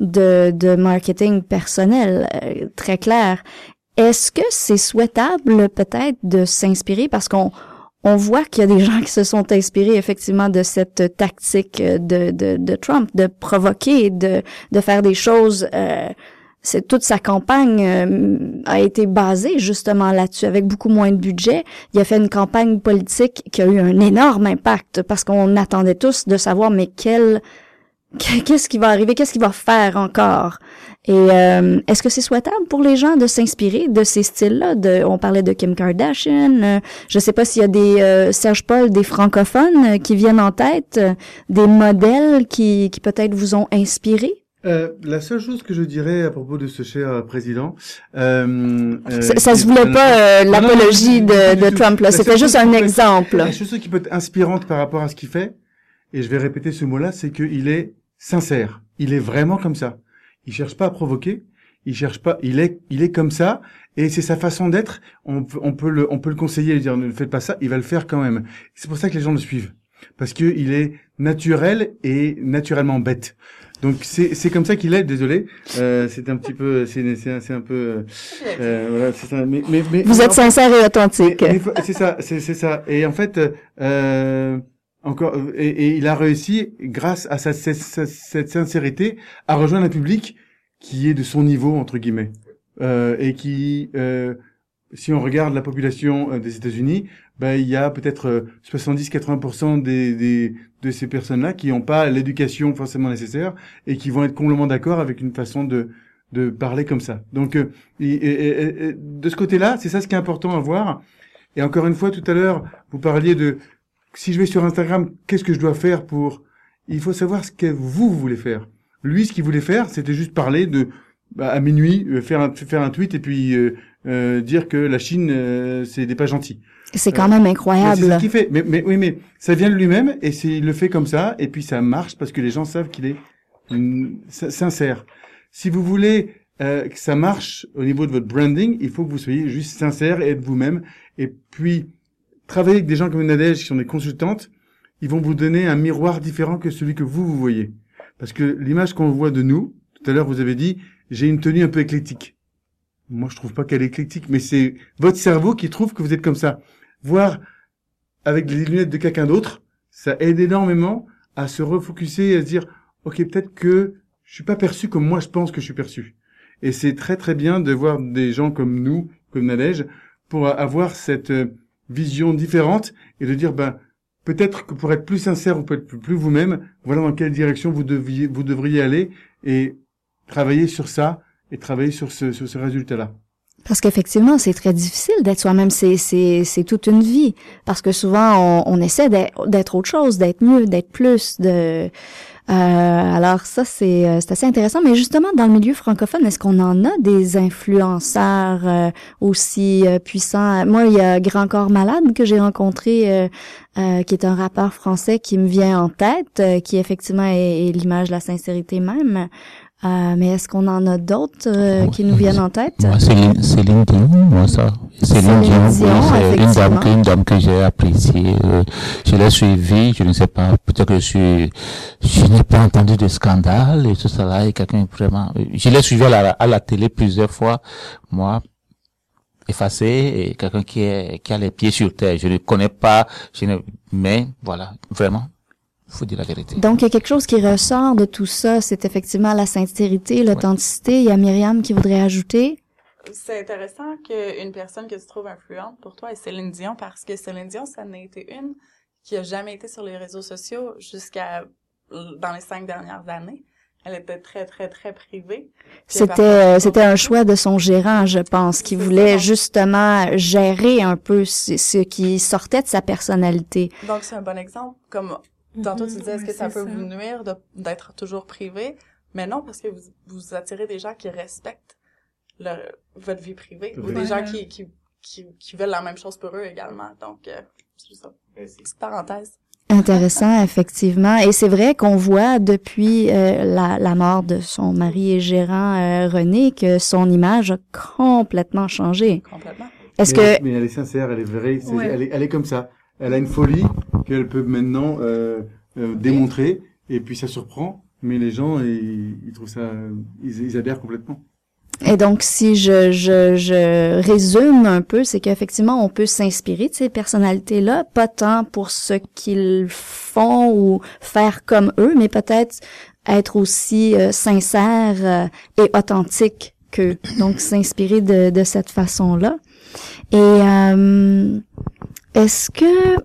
de, marketing personnel, euh, très clair. Est-ce que c'est souhaitable peut-être de s'inspirer? Parce qu'on on voit qu'il y a des gens qui se sont inspirés effectivement de cette tactique de, Trump, de provoquer, de, de faire des choses euh, c'est toute sa campagne euh, a été basée justement là-dessus avec beaucoup moins de budget. Il a fait une campagne politique qui a eu un énorme impact parce qu'on attendait tous de savoir mais quel qu'est-ce qui va arriver, qu'est-ce qu'il va faire encore? Et euh, est-ce que c'est souhaitable pour les gens de s'inspirer de ces styles-là? On parlait de Kim Kardashian. Euh, je sais pas s'il y a des Serge Paul, des francophones qui viennent en tête, des modèles qui, qui peut-être vous ont inspiré? Euh, la seule chose que je dirais à propos de ce cher président, euh, euh ça, ça se voulait pas euh, l'apologie de, de Trump là, c'était juste un exemple. la chose qui peut être inspirante par rapport à ce qu'il fait, et je vais répéter ce mot-là, c'est qu'il est sincère. Il est vraiment comme ça. Il cherche pas à provoquer. Il cherche pas. Il est, il est comme ça, et c'est sa façon d'être. On, on peut le, on peut le conseiller, et dire ne faites pas ça. Il va le faire quand même. C'est pour ça que les gens le suivent, parce que il est naturel et naturellement bête. Donc c'est c'est comme ça qu'il est. Désolé, euh, c'est un petit peu c'est c'est un peu euh, voilà c'est ça. Mais, mais, mais vous êtes sincère et authentique. C'est ça c'est c'est ça. Et en fait euh, encore et, et, il a réussi grâce à sa, cette, cette sincérité à rejoindre un public qui est de son niveau entre guillemets euh, et qui euh, si on regarde la population euh, des États-Unis, ben, il y a peut-être 70-80% des, des, de ces personnes-là qui n'ont pas l'éducation forcément nécessaire et qui vont être complètement d'accord avec une façon de, de parler comme ça. Donc, euh, de ce côté-là, c'est ça ce qui est important à voir. Et encore une fois, tout à l'heure, vous parliez de si je vais sur Instagram, qu'est-ce que je dois faire pour Il faut savoir ce que vous, voulez faire. Lui, ce qu'il voulait faire, c'était juste parler de bah, à minuit, euh, faire un, faire un tweet et puis euh, dire que la Chine, c'est pas gentil. C'est quand même incroyable. C'est ce qu'il fait. Mais, mais, oui, mais ça vient de lui-même et c'est, il le fait comme ça et puis ça marche parce que les gens savent qu'il est sincère. Si vous voulez euh, que ça marche au niveau de votre branding, il faut que vous soyez juste sincère et être vous-même. Et puis, travailler avec des gens comme Nadège qui sont des consultantes, ils vont vous donner un miroir différent que celui que vous, vous voyez. Parce que l'image qu'on voit de nous, tout à l'heure vous avez dit, j'ai une tenue un peu éclectique. Moi, je trouve pas qu'elle est éclectique, mais c'est votre cerveau qui trouve que vous êtes comme ça. Voir avec les lunettes de quelqu'un d'autre, ça aide énormément à se refocuser et à se dire, ok, peut-être que je suis pas perçu comme moi je pense que je suis perçu. Et c'est très très bien de voir des gens comme nous, comme Nadège, pour avoir cette euh, vision différente et de dire, ben, peut-être que pour être plus sincère ou peut-être plus vous-même, voilà dans quelle direction vous deviez, vous devriez aller et travailler sur ça et travailler sur ce, sur ce résultat-là. Parce qu'effectivement, c'est très difficile d'être soi-même. C'est, c'est, c'est toute une vie. Parce que souvent, on, on essaie d'être autre chose, d'être mieux, d'être plus, de... Euh, alors ça, c'est, euh, c'est assez intéressant. Mais justement, dans le milieu francophone, est-ce qu'on en a des influenceurs euh, aussi euh, puissants? Moi, il y a Grand Corps Malade que j'ai rencontré, qui est un rappeur français qui me vient en tête, qui effectivement est l'image de la sincérité même. Euh, mais est-ce qu'on en a d'autres euh, qui nous viennent en tête? Moi, Céline, Céline Dion, moi, ça. Céline, Dion, c'est une dame, une dame que j'ai appréciée. Euh, je l'ai suivie, je ne sais pas, peut-être que je suis, je n'ai pas entendu de scandale et tout ça là, et quelqu'un vraiment, je l'ai suivie à la, à la télé plusieurs fois, moi, effacé, et quelqu'un qui est, qui a les pieds sur terre. Je ne connais pas, je ne, mais voilà, vraiment, faut dire la vérité. Donc, il y a quelque chose qui ressort de tout ça, c'est effectivement la sincérité, l'authenticité. Il y a Myriam qui voudrait ajouter. C'est intéressant qu'une personne que tu trouves influente pour toi est Céline Dion, parce que Céline Dion, ça n'a été une qui a jamais été sur les réseaux sociaux jusqu'à dans les cinq dernières années. Elle était très, très, très privée. C'était, euh, c'était un choix de son gérant, je pense, qui voulait justement gérer un peu ce, ce, qui sortait de sa personnalité. Donc, c'est un bon exemple. Comme Tantôt, tu mm-hmm. disais, est-ce que ça peut vous nuire d'être toujours privé? Mais non, parce que vous, vous attirez des gens qui respectent leur, votre vie privée ou des gens qui, qui, qui, qui, veulent la même chose pour eux également. Donc, euh, c'est ça. Petite parenthèse. Intéressant, effectivement. Et c'est vrai qu'on voit depuis euh, la, la, mort de son mari et gérant euh, René que son image a complètement changé. Complètement. Est-ce que mais elle est sincère, elle est vraie, elle, est, elle est comme ça. Elle a une folie qu'elle peut maintenant euh, euh, démontrer, et puis ça surprend, mais les gens, ils, ils trouvent ça, ils, ils, adhèrent complètement. Et donc, si je, je, je résume un peu, c'est qu'effectivement, on peut s'inspirer de ces personnalités-là, pas tant pour ce qu'ils font ou faire comme eux, mais peut-être être aussi euh, sincère euh, et authentique qu'eux. Donc, s'inspirer de, de cette façon-là. Et euh, est-ce que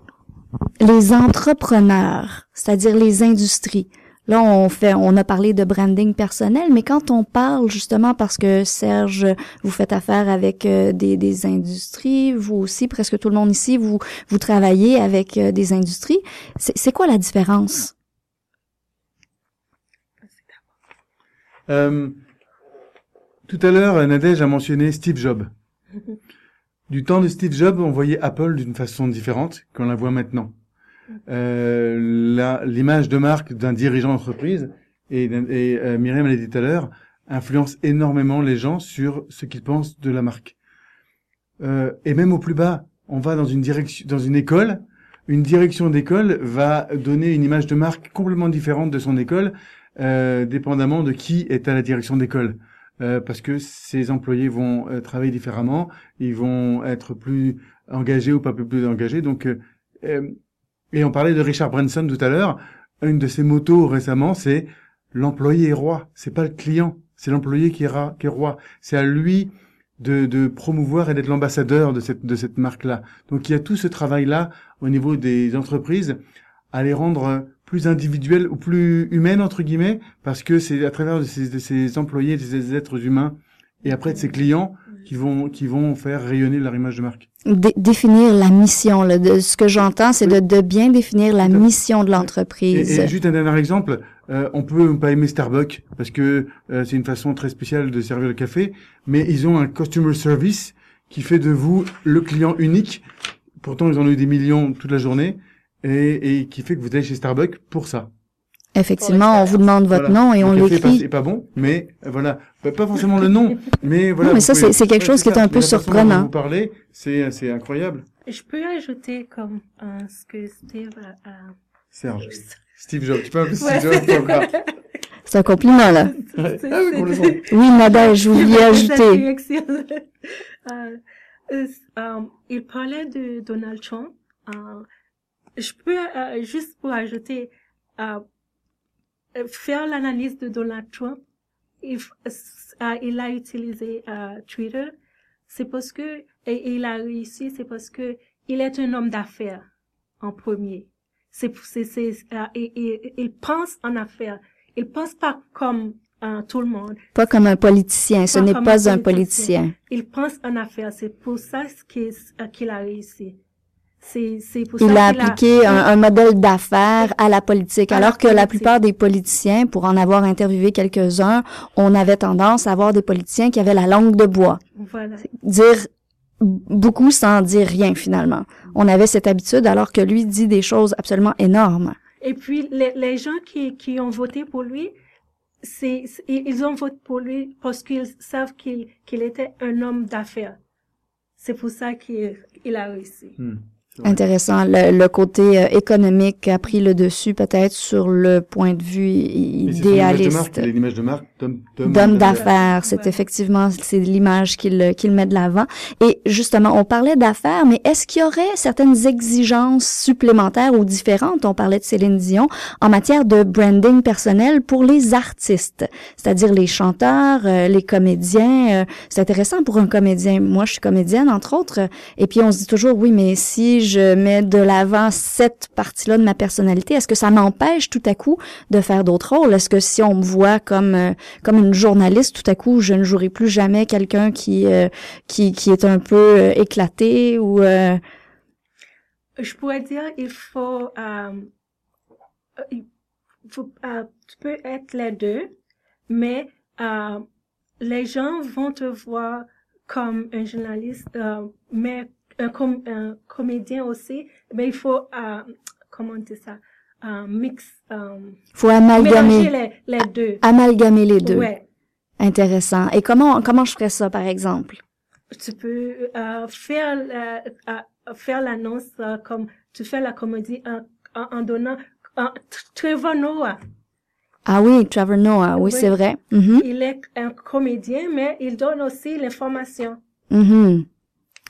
les entrepreneurs, c'est-à-dire les industries. Là, on fait, on a parlé de branding personnel, mais quand on parle justement parce que Serge, vous faites affaire avec euh, des, des, industries, vous aussi, presque tout le monde ici, vous vous travaillez avec euh, des industries. C'est quoi la différence? Euh, Tout à l'heure, Nadège a mentionné Steve Jobs. Du temps de Steve Jobs, on voyait Apple d'une façon différente qu'on la voit maintenant. Euh, L'image de marque d'un dirigeant d'entreprise, et, et euh, Myriam l'a dit tout à l'heure, influence énormément les gens sur ce qu'ils pensent de la marque. Euh, et même au plus bas, on va dans une direction, dans une école, une direction d'école va donner une image de marque complètement différente de son école, euh, dépendamment de qui est à la direction d'école. Euh, parce que ces employés vont euh, travailler différemment, ils vont être plus engagés ou pas plus, engagés. Donc, euh, et on parlait de Richard Branson tout à l'heure. Une de ses motos récemment, c'est l'employé est roi. C'est pas le client, c'est l'employé qui qui est roi. C'est à lui de, promouvoir et d'être l'ambassadeur de cette marque-là. Donc il y a tout ce travail-là au niveau des entreprises à les rendre plus individuelle ou plus humaine entre guillemets parce que c'est à travers de ces, employés, de ces êtres humains et après de ces clients qui vont qui vont faire rayonner leur image de marque. définir la mission. Là, de, ce que j'entends, c'est de, de, bien définir la mission de l'entreprise. Et, et, juste un dernier exemple, euh, on peut pas aimer Starbucks parce que euh, c'est une façon très spéciale de servir le café, mais ils ont un customer service qui fait de vous le client unique. Pourtant, ils ont eu des millions toute la journée et, et qui fait que vous allez chez Starbucks pour ça. Effectivement, on vous demande votre nom et on l'écrit. C'est pas bon, mais euh, voilà, pas forcément le nom, mais voilà. Non, mais ça c'est quelque chose qui est un peu surprenant. Vous parlez, c'est c'est incroyable. Je peux ajouter comme euh, ce que Steve a. Serge. Steve Jobs, tu peux appeler Steve Jobs C'est un compliment, là. Ah oui. Oui, Nadège, je voulais ajouter. Euh, euh, euh, il parlait de Donald Trump. Euh, je peux euh, juste pour ajouter, euh, euh, faire l'analyse de Donald Trump. Il, euh, il a utilisé euh, Twitter. C'est parce que et il a réussi. C'est parce que il est un homme d'affaires en premier. C'est c'est c'est euh, il pense en affaires. Il pense pas comme euh, tout le monde. Pas comme un politicien, ce n'est pas un un politicien. Il pense en affaires. C'est pour ça qu'il euh, qu'il a réussi. Pour ça Il a appliqué un, un modèle d'affaires à la politique, À la alors que la plupart des politiciens, pour en avoir interviewé quelques-uns, on avait tendance à avoir des politiciens qui avaient la langue de bois. Voilà. Dire beaucoup sans dire rien, finalement. On avait cette habitude, alors que lui dit des choses absolument énormes. Et puis les, les gens qui qui ont voté pour lui, c'est- ils ont voté pour lui parce qu'ils savent qu'il qu'il était un homme d'affaires. C'est pour ça qu'il il a réussi. Hmm. Intéressant. Le, le côté euh, économique a pris le dessus peut-être sur le point de vue Et c'est son image de marque, idéaliste. d'homme d'affaires. C'est effectivement c'est l'image qu'il qu'il met de l'avant. Et justement, on parlait d'affaires, mais est-ce qu'il y aurait certaines exigences supplémentaires ou différentes? On parlait de Céline Dion en matière de branding personnel pour les artistes, c'est-à-dire les chanteurs, euh, les comédiens. euh, c'est intéressant pour un comédien. Moi, je suis comédienne entre autres, euh, et puis on se dit toujours oui, mais si je mets de l'avant cette partie-là de ma personnalité, est-ce que ça m'empêche tout à coup de faire d'autres rôles? Est-ce que si on me voit comme euh, comme une journaliste, tout à coup, je ne jouerai plus jamais quelqu'un qui euh, qui qui est un peu euh, éclaté ou Je pourrais dire il faut il faut tu peux être les deux, mais les gens vont te voir comme un journaliste, mais un, com- un comédien aussi. Mais il faut euh, comment dire ça, euh, mix, euh, faut amalgamer les, les deux. amalgamer les deux. Ouais. Intéressant. Et comment comment je ferais ça par exemple? Tu peux euh, faire la, euh, faire l'annonce euh, comme tu fais la comédie en, en, en donnant euh, Trevor Noah. Ah oui, Trevor Noah, oui, Oui. c'est vrai. Mhm, Il est un comédien, mais il donne aussi l'information. mhm.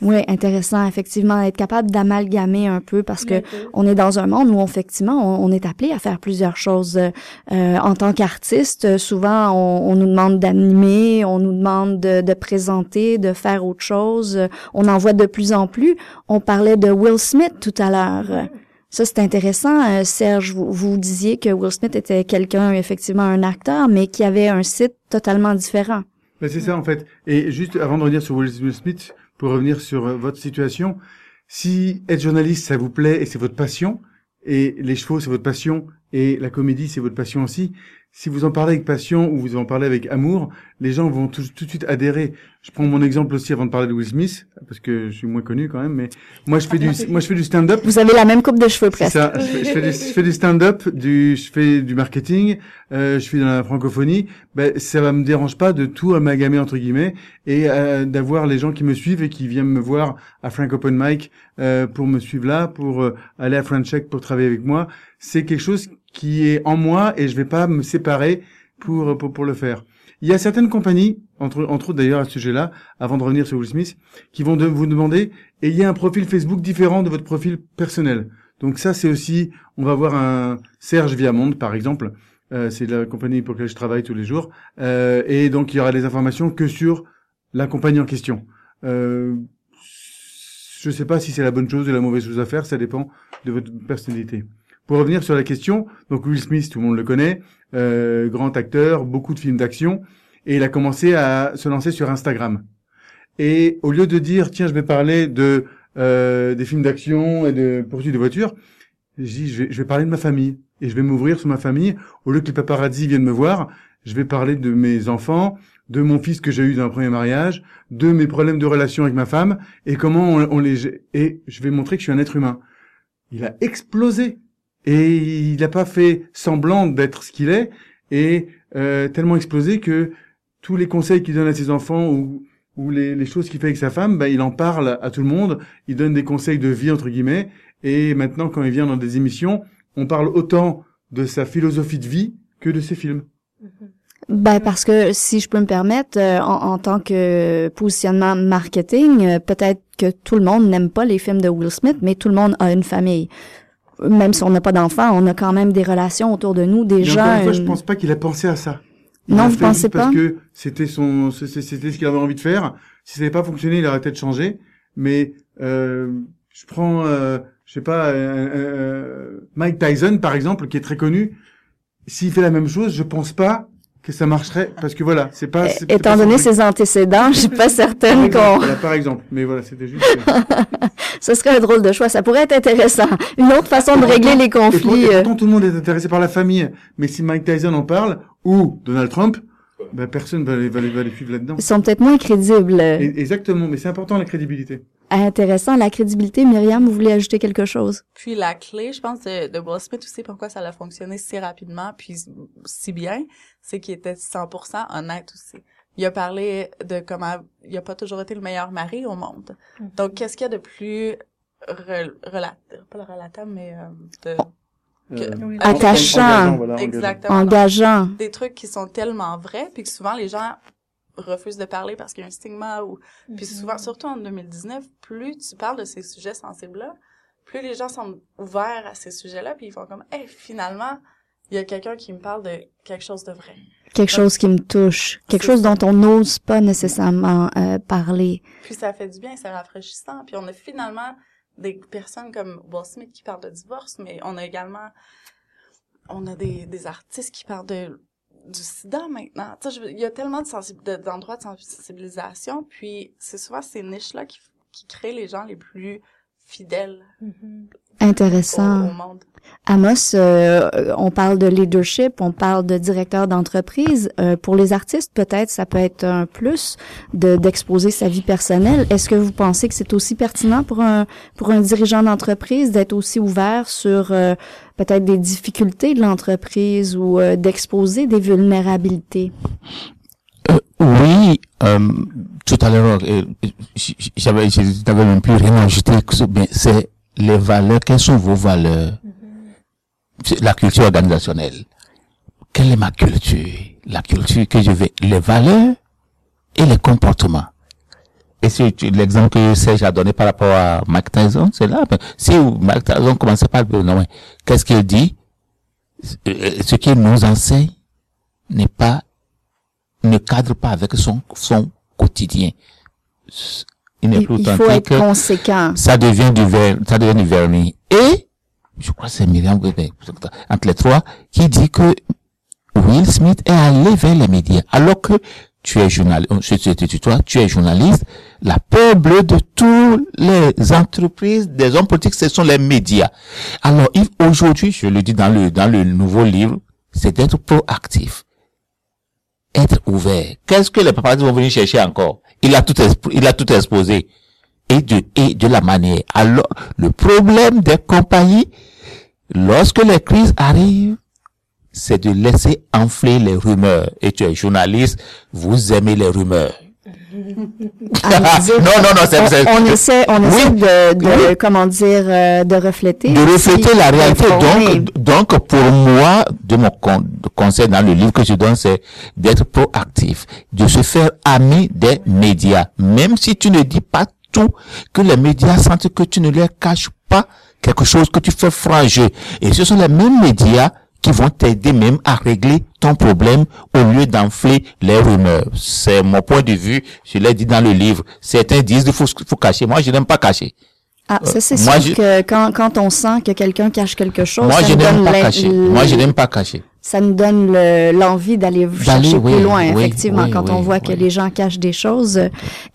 Oui, intéressant, effectivement, être capable d'amalgamer un peu parce que on est dans un monde où effectivement on, on est appelé à faire plusieurs choses euh, euh, en tant qu'artiste. Souvent, on, on nous demande d'animer, on nous demande de, de présenter, de faire autre chose. On en voit de plus en plus. On parlait de Will Smith tout à l'heure. Ça, c'est intéressant, euh, Serge. Vous, vous disiez que Will Smith était quelqu'un, effectivement, un acteur, mais qui avait un site totalement différent. Ben, c'est ça en fait. Et juste avant de revenir sur Will Smith, pour revenir sur euh, votre situation, si être journaliste ça vous plaît et c'est votre passion, et les chevaux c'est votre passion et la comédie c'est votre passion aussi, si vous en parlez avec passion ou vous en parlez avec amour, les gens vont tout, tout de suite adhérer. Je prends mon exemple aussi avant de parler de Will Smith parce que je suis moins connu quand même, mais moi je fais du moi je fais du stand-up. Vous avez la même coupe de cheveux C'est presque. ça. Je fais, je fais du, je fais du stand-up, du, je fais du marketing, euh, je suis dans la francophonie. Ben, ça va me dérange pas de tout amalgamer entre guillemets et euh, d'avoir les gens qui me suivent et qui viennent me voir à Frank Open Mic euh, pour me suivre là, pour euh, aller à French Check pour travailler avec moi. C'est quelque chose qui est en moi et je vais pas me séparer pour pour, pour le faire. Il y a certaines compagnies, entre, entre autres d'ailleurs à ce sujet-là, avant de revenir sur Will Smith, qui vont de, vous demander, et il y a un profil Facebook différent de votre profil personnel. Donc ça, c'est aussi, on va voir un Serge Viamonde, par exemple, euh, c'est la compagnie pour laquelle je travaille tous les jours, euh, et donc il y aura des informations que sur la compagnie en question. Euh, je sais pas si c'est la bonne chose ou la mauvaise chose à faire, ça dépend de votre personnalité. Pour revenir sur la question, donc Will Smith, tout le monde le connaît, euh, grand acteur, beaucoup de films d'action, et il a commencé à se lancer sur Instagram. Et au lieu de dire tiens je vais parler de euh, des films d'action et de poursuites de voitures, je je vais, je vais parler de ma famille et je vais m'ouvrir sur ma famille au lieu que les paparazzi viennent me voir, je vais parler de mes enfants, de mon fils que j'ai eu dans un premier mariage, de mes problèmes de relation avec ma femme et comment on les et je vais montrer que je suis un être humain. Il a explosé et il n'a pas fait semblant d'être ce qu'il est et euh, tellement explosé que tous les conseils qu'il donne à ses enfants ou ou les, les choses qu'il fait avec sa femme, ben, il en parle à tout le monde, il donne des conseils de vie, entre guillemets, et maintenant, quand il vient dans des émissions, on parle autant de sa philosophie de vie que de ses films. Ben parce que si je peux me permettre, euh, en, en tant que positionnement marketing, euh, peut-être que tout le monde n'aime pas les films de Will Smith, mais tout le monde a une famille. Même si on n'a pas d'enfants, on a quand même des relations autour de nous, des gens. une fois, je pense pas qu'il a pensé à ça. Il Non, vous pensez pas Parce que c'était son, c'était ce qu'il avait envie de faire. Si ça n'avait pas fonctionné, il aurait peut-être changé. Mais euh, je prends, euh, je sais pas, euh, euh, Mike Tyson par exemple, qui est très connu. S'il fait la même chose, je pense pas que ça marcherait parce que voilà, c'est pas. Étant pas donné ses antécédents, je suis pas certaine qu'on. voilà, par exemple. Mais voilà, c'était juste. Ce serait un drôle de choix. Ça pourrait être intéressant. Une autre façon de régler les Et, conflits. et euh, pourtant, tout le monde est intéressé par la famille. Mais si Mike Tyson en parle, ou Donald Trump, ben, personne va les, va les, va les suivre là-dedans. Ils sont peut-être moins crédibles. Et- Exactement, mais c'est important la crédibilité. Intéressant. La crédibilité, Myriam, vous voulez ajouter quelque chose? Puis la clé, je pense, de, de Will Smith aussi, pourquoi ça a fonctionné si rapidement, puis si bien, c'est qu'il était 100% honnête aussi. Il a parlé de comment il a pas toujours été le meilleur mari au monde. Donc, qu'est-ce qu'il y a de plus relatable, pas le relatable, mais euh, de, Euh. Attachant. engageant, voilà, exactement. Engageant. Des trucs qui sont tellement vrais, puis que souvent les gens refusent de parler parce qu'il y a un stigma ou puis souvent surtout en 2019 plus tu parles de ces sujets sensibles là plus les gens sont ouverts à ces sujets là puis ils font comme hey finalement il y a quelqu'un qui me parle de quelque chose de vrai Quelque chose qui me touche. Quelque chose dont on n'ose pas nécessairement euh, parler. puis ça fait du bien c'est rafraîchissant puis on a finalement des personnes comme Will Smith qui parlent de divorce mais on a également on a des, des artistes qui parlent de du sida maintenant. Il y a tellement de sensi- de- d'endroits de sensibilisation, puis c'est souvent ces niches-là qui, qui créent les gens les plus fidèles Mhm. au, Intéressant. au monde. Amos, euh, on parle de leadership, on parle de directeur d'entreprise. Euh, pour les artistes, peut-être, ça peut être un plus de d'exposer sa vie personnelle. Est-ce que vous pensez que c'est aussi pertinent pour un pour un dirigeant d'entreprise d'être aussi ouvert sur euh, peut-être des difficultés de l'entreprise ou euh, d'exposer des vulnérabilités? Euh, oui, euh, tout à l'heure, euh, j'avais, je n'avais même plus rien ajouté. mais C'est les valeurs. Quelles sont vos valeurs? C'est La culture organisationnelle. Quelle est ma culture? La culture que je vais, les valeurs et les comportements. Et c'est tu- l'exemple que Serge a donné par rapport à Mike Tyson, c'est là. Si Mike Tyson commençait par le non, mais qu'est-ce qu'il dit? Euh, Ce qu'il nous enseigne n'est pas ne cadre pas avec son, son quotidien. Il n'est plus il faut être conséquent. Ça devient du ver, ça devient du vernis. Et, je crois que c'est Myriam, entre les trois, qui dit que Will Smith est allé vers les médias. Alors que tu es journaliste, tu, toi, tu es journaliste, la peur bleue de toutes les entreprises, des hommes politiques, ce sont les médias. Alors, aujourd'hui, je le dis dans le, dans le nouveau livre, c'est d'être proactif être ouvert. Qu'est-ce que les paparazzis vont venir chercher encore? Il a tout, il a tout exposé. Et de, et de la manière. Alors, le problème des compagnies, lorsque les crises arrivent, c'est de laisser enfler les rumeurs. Et tu es journaliste, vous aimez les rumeurs. Dire- non, non, non, c'est, on, on essaie, on Oui. essaie de, de Oui. comment dire, euh, de refléter. de refléter la réalité. Donc, donc, pour moi, de mon con- de conseil dans le livre que je donne, c'est d'être proactif, de se faire ami des médias. Même si tu ne dis pas tout, que les médias sentent que tu ne leur caches pas quelque chose que tu fais franc-jeu. Et ce sont les mêmes médias qui vont t'aider même à régler ton problème au lieu d'enfler les rumeurs. C'est mon point de vue. Je l'ai dit dans le livre. Certains disent qu'il faut, faut cacher. Moi, je n'aime pas cacher. Ah, ça c'est Euh, moi, sûr je- que quand, quand on sent que quelqu'un cache quelque chose, Moi, ça, je donne pas cacher. Moi, je n'aime pas cacher. Ça nous donne le- l'envie d'aller chercher oui, plus loin, oui, effectivement, oui, quand on voit que les gens cachent des choses.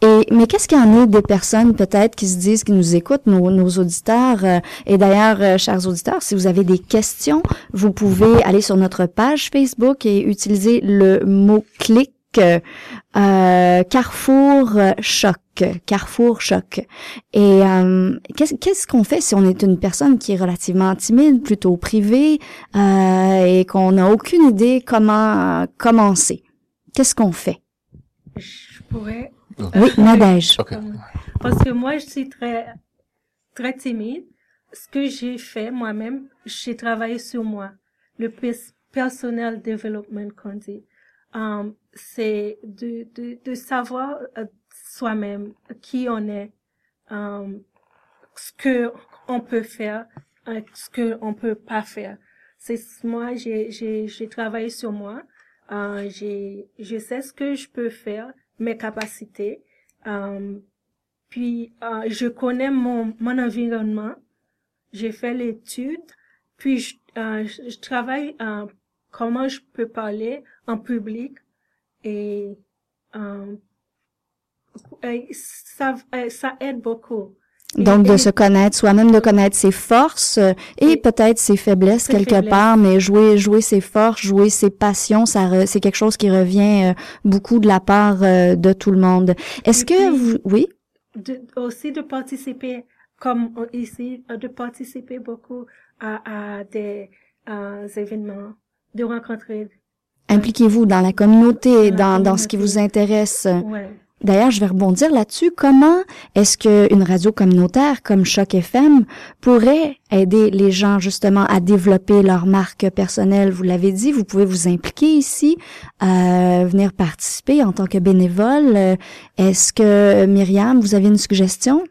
Et mais qu'est-ce qu'il y en a des personnes peut-être qui se disent, qui nous écoutent, nos, nos auditeurs? euh, et d'ailleurs, euh, chers auditeurs, si vous avez des questions, vous pouvez aller sur notre page Facebook et utiliser le mot clic. Euh, euh, Carrefour euh, choc, Carrefour choc. Et euh, qu'est-ce qu'on fait si on est une personne qui est relativement timide, plutôt privée, euh, et qu'on n'a aucune idée comment euh, commencer? Qu'est-ce qu'on fait? Je pourrais. Oui, Nadège. Ok. Parce que moi, je suis très, très timide. Ce que j'ai fait moi-même, j'ai travaillé sur moi. Le personnel development qu'on dit. Um, c'est de, de, de savoir euh, soi-même qui on est, um, ce que on peut faire, euh, ce que on peut pas faire. C'est moi, j'ai j'ai j'ai travaillé sur moi. Euh, j'ai je sais ce que je peux faire, mes capacités. Um, puis je connais mon mon environnement. J'ai fait l'étude. Puis je, euh, je travaille comment je peux parler en public et, euh, ça, euh, ça aide beaucoup. Donc, Et- de et- se connaître soi-même, de connaître ses forces euh, et peut-être ses faiblesses Ses quelque faiblesses. part, mais jouer jouer ses forces, jouer ses passions, ça c'est quelque chose qui revient euh, beaucoup de la part euh, de tout le monde. Est-ce que vous oui? de, aussi de participer comme ici de participer beaucoup à, à des euh, événements de rencontrer impliquez-vous dans la communauté, Dans dans ce qui vous intéresse. ouais D'ailleurs, je vais rebondir là-dessus. Comment est-ce que une radio communautaire comme Choc FM pourrait aider les gens justement à développer leur marque personnelle? Vous l'avez dit, vous pouvez vous impliquer ici, euh, venir participer en tant que bénévole. Euh, Est-ce que Myriam, vous avez une suggestion?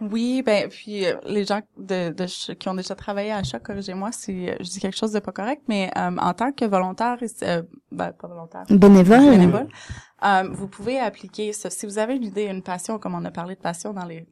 Oui, ben puis euh, les gens de, de qui ont déjà travaillé à Choc, corrigez-moi si euh, je dis quelque chose de pas correct, mais euh, en tant que volontaire, euh, ben pas volontaire, Bénévole bénévole, euh, vous pouvez appliquer ça. Si vous avez une idée, une passion, comme on a parlé de passion dans les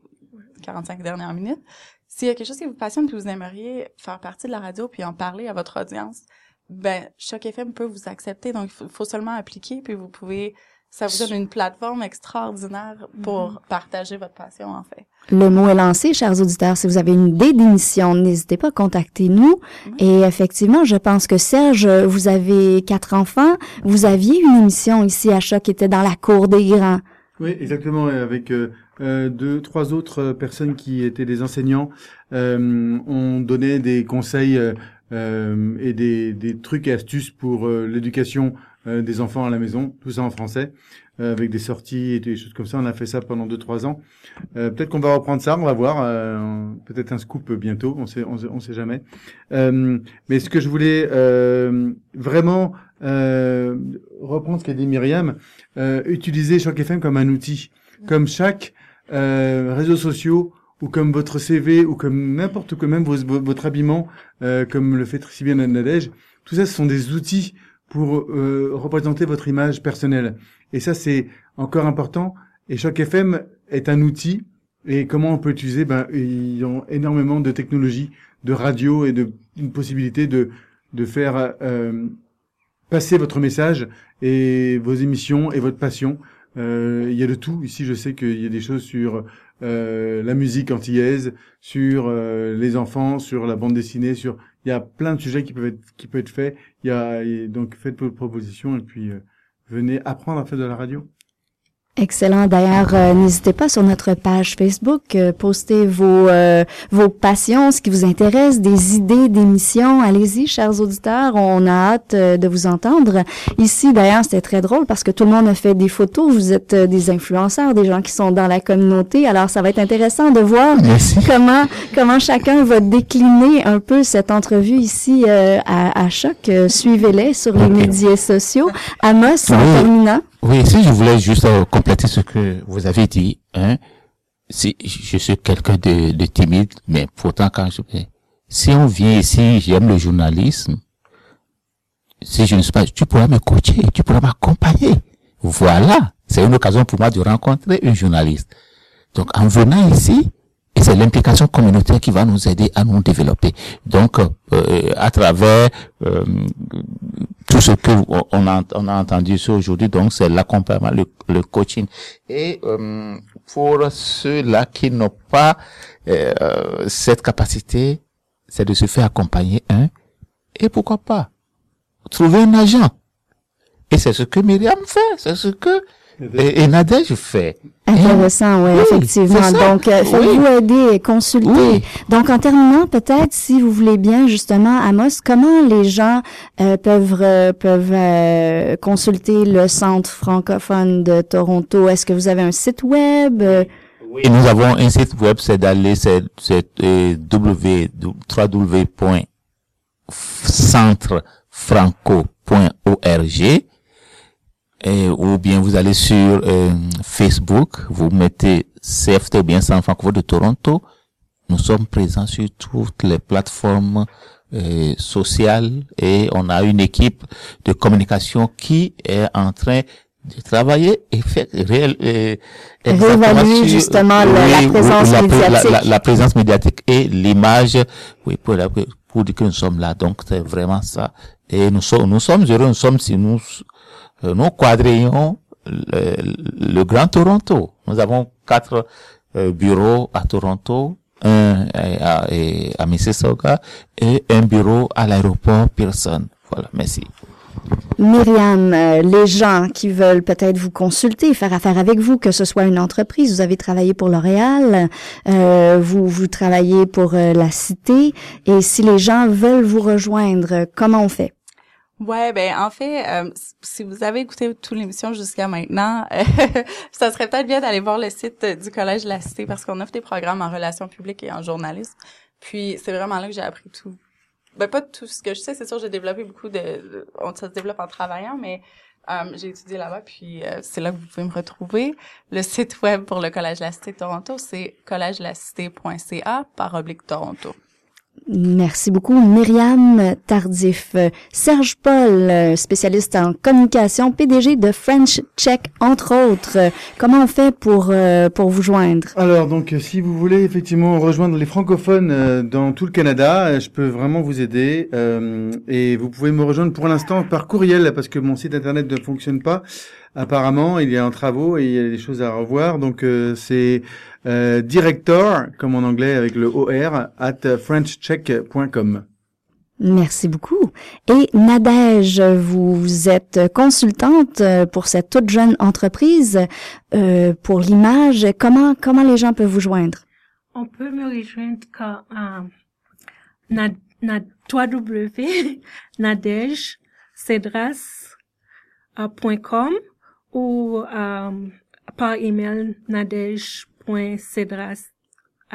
45 dernières minutes, s'il y a quelque chose qui vous passionne puis vous aimeriez faire partie de la radio puis en parler à votre audience, ben Choc FM peut vous accepter. Donc il faut seulement appliquer puis vous pouvez ça vous donne une plateforme extraordinaire pour partager votre passion en fait. Le mot est lancé, chers auditeurs. Si vous avez une idée d'émission, n'hésitez pas à contacter nous. Et effectivement, je pense que Serge, vous avez quatre enfants. Vous aviez une émission ici à Choc qui était dans la cour des grands. Oui, exactement. et Avec euh, euh, deux, trois autres personnes qui étaient des enseignants, euh, on donnait des conseils euh, et des, des trucs et astuces pour euh, l'éducation euh, des enfants à la maison, tout ça en français, euh, avec des sorties et des choses comme ça. On a fait ça pendant deux, trois ans. Euh, peut-être qu'on va reprendre ça, on va voir. euh, peut-être un scoop bientôt, on sait, on sait, on sait jamais. Euh, mais ce que je voulais euh, vraiment reprendre ce qu'a dit Myriam, utiliser Choc FM comme un outil, comme chaque réseau social ou comme votre CV ou comme n'importe quoi, même votre habillement, euh, comme le fait si bien Nadège. Tout ça, ce sont des outils pour euh, représenter votre image personnelle. Et ça, c'est encore important. Et Choc FM est un outil. Et comment on peut l'utiliser Ben, ils ont énormément de technologies, de radio et de une possibilité de de faire euh, passer votre message et vos émissions et votre passion. Euh, il y a de tout. Ici, je sais qu'il y a des choses sur euh, la musique antillaise, sur euh, les enfants, sur la bande dessinée, sur. Il y a plein de sujets qui peuvent être qui peuvent être faits. Il y a donc faites vos propositions et puis euh, venez apprendre à faire de la radio. Excellent. D'ailleurs, euh, n'hésitez pas sur notre page Facebook, euh, postez vos euh, vos passions, ce qui vous intéresse, des idées d'émissions. Allez-y, chers auditeurs, on a hâte euh, de vous entendre. Ici, d'ailleurs, c'était très drôle parce que tout le monde a fait des photos. Vous êtes des influenceurs, des gens qui sont dans la communauté. Alors, ça va être intéressant de voir Merci. comment comment chacun va décliner un peu cette entrevue ici euh, à, à Choc. Suivez-les sur les médias sociaux. Amos, en Oui. terminant. Oui, si je voulais juste euh, compléter ce que vous avez dit, hein, si je suis quelqu'un de, de timide, mais pourtant quand je si on vient ici, j'aime le journalisme. Si je ne sais pas, tu pourras me coacher, tu pourras m'accompagner. Voilà, c'est une occasion pour moi de rencontrer un journaliste. Donc en venant ici, et c'est l'implication communautaire qui va nous aider à nous développer. Donc, euh, à travers euh, tout ce que on a, on a entendu ici aujourd'hui, donc c'est l'accompagnement, le, coaching. Et euh, pour ceux-là qui n'ont pas euh, cette capacité, c'est de se faire accompagner un. Et pourquoi pas? Trouver un agent. Et c'est ce que Myriam fait, c'est ce que et, et Nadège fait. Intéressant, oui, Oui, effectivement. Donc, euh, Oui. faites-vous aider et consulter. Oui. Donc, en terminant, peut-être, si vous voulez bien, justement, Amos, comment les gens euh, peuvent euh, peuvent euh, consulter le Centre francophone de Toronto? Est-ce que vous avez un site web? Et nous avons un site web, c'est d'aller, c'est, c'est euh, franco.org et, ou bien vous allez sur euh, Facebook, vous mettez CFT ou bien Centre francophone de Toronto. Nous sommes présents sur toutes les plateformes euh, sociales et on a une équipe de communication qui est en train de travailler et faire réel, euh, Réévaluer justement la- oui, la oui, présence la, médiatique. la- la présence médiatique et l'image, oui, pour, pour dire que nous sommes là. Donc c'est vraiment ça. Et nous sommes, nous sommes heureux, nous sommes si nous, nous quadrillons le, Grand Toronto. Nous avons quatre euh, bureaux à Toronto, un à, Mississauga et un bureau à l'aéroport Pearson. Voilà, merci. Myriam, euh, les gens qui veulent peut-être vous consulter, faire affaire avec vous, que ce soit une entreprise, vous avez travaillé pour L'Oréal, euh, vous vous travaillez pour euh, la Cité, et si les gens veulent vous rejoindre, euh, comment on fait? Ouais, ben en fait, euh, si vous avez écouté toute l'émission jusqu'à maintenant, ça serait peut-être bien d'aller voir le site euh, du Collège de la Cité parce qu'on offre des programmes en relations publiques et en journalisme. Puis c'est vraiment là que j'ai appris tout. Ben pas tout ce que je sais, c'est sûr j'ai développé beaucoup de, on se développe en travaillant, mais euh, j'ai étudié là-bas puis c'est là que vous pouvez me retrouver. Le site web pour le Collège de la Cité de Toronto, c'est collègelacité.ca par oblique Toronto. Merci beaucoup, Myriam Tardif. Serge Paul, spécialiste en communication, PDG de French Check, entre autres. Comment on fait pour, euh, pour vous joindre? Alors donc si vous voulez effectivement rejoindre les francophones euh, dans tout le Canada, euh, je peux vraiment vous aider et vous pouvez me rejoindre pour l'instant par courriel parce que mon site internet ne fonctionne pas. Apparemment, il est en travaux et il y a des choses à revoir. Donc c'est euh, director comme en anglais avec le OR at frenchcheck.com. Merci beaucoup. Et Nadège, vous êtes consultante euh, pour cette toute jeune entreprise euh, pour l'image. Comment comment les gens peuvent vous joindre? On peut me rejoindre quand, euh, na, ou euh, par email à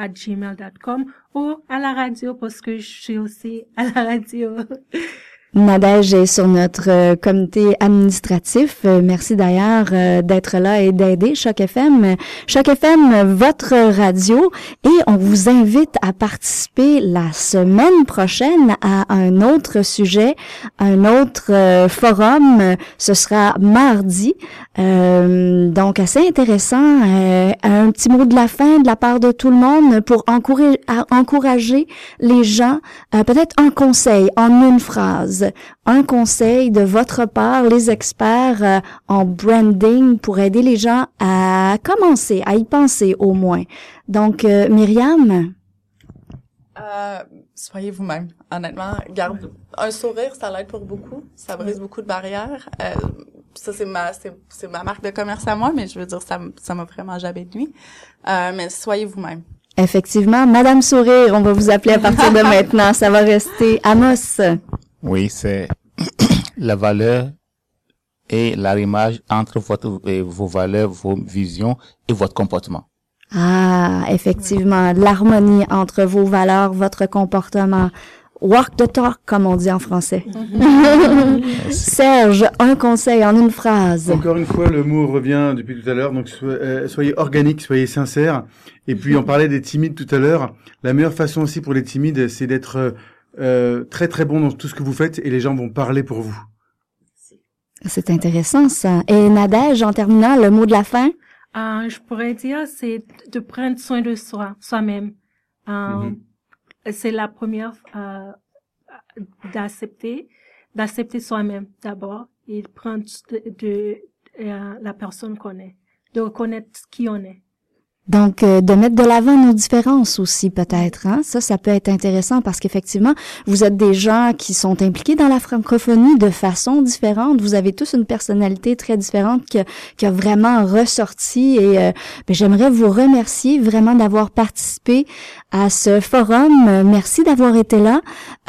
gmail.com ou à la radio parce que je suis aussi à la radio. Nadège est sur notre euh, comité administratif. Euh, merci d'ailleurs euh, d'être là et d'aider Choc FM. Choc FM, votre radio, et on vous invite à participer la semaine prochaine à un autre sujet, un autre forum. Ce sera mardi, donc assez intéressant. Un petit mot de la fin de la part de tout le monde pour encourager, les gens. Peut-être un conseil en une phrase un conseil de votre part, les experts euh, en branding, pour aider les gens à commencer, à y penser au moins. Donc, euh, Myriam, Euh, soyez vous-même. Honnêtement, garde un sourire, ça l'aide pour beaucoup. Ça brise beaucoup de barrières. Euh, ça c'est ma c'est c'est ma marque de commerce à moi, mais je veux dire ça m'a vraiment jamais de nuit. Euh, mais soyez vous-même. effectivement, Madame Sourire, on va vous appeler à partir de maintenant. Ça va rester Amos. Oui, c'est la valeur et l'arrimage entre votre, vos valeurs, vos visions et votre comportement. Ah, effectivement, l'harmonie entre vos valeurs, votre comportement. Walk the talk, comme on dit en français. Serge, un conseil en une phrase. Encore une fois, le mot revient depuis tout à l'heure, donc so- euh, soyez organique, soyez sincère. Et puis on parlait des timides tout à l'heure. La meilleure façon aussi pour les timides, c'est d'être euh, très très bon dans tout ce que vous faites et les gens vont parler pour vous. C'est intéressant, ça. Et Nadège, en terminant, le mot de la fin? Euh, je pourrais dire, c'est de prendre soin de soi, soi-même. Euh, C'est la première euh, d'accepter, d'accepter soi-même d'abord et de prendre de, de, euh, la personne qu'on est, de reconnaître qui on est. Donc, euh, de mettre de l'avant nos différences aussi, peut-être. Hein? Ça, ça peut être intéressant parce qu'effectivement, vous êtes des gens qui sont impliqués dans la francophonie de façon différente. Vous avez tous une personnalité très différente qui qui a vraiment ressorti. Et euh, ben, j'aimerais vous remercier vraiment d'avoir participé à ce forum. Euh, Merci d'avoir été là.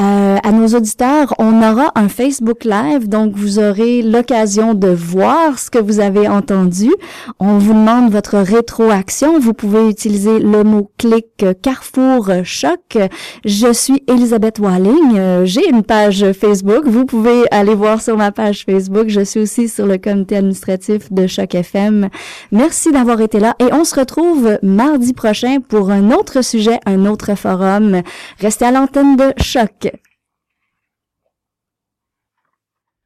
Euh, à nos auditeurs, on aura un Facebook Live, donc vous aurez l'occasion de voir ce que vous avez entendu. On vous demande votre rétroaction, vous pouvez utiliser le mot-clic Carrefour Choc. Je suis Elisabeth Walling. J'ai une page Facebook. Vous pouvez aller voir sur ma page Facebook. Je suis aussi sur le comité administratif de Choc FM. Merci d'avoir été là et on se retrouve mardi prochain pour un autre sujet, un autre forum. Restez à l'antenne de Choc.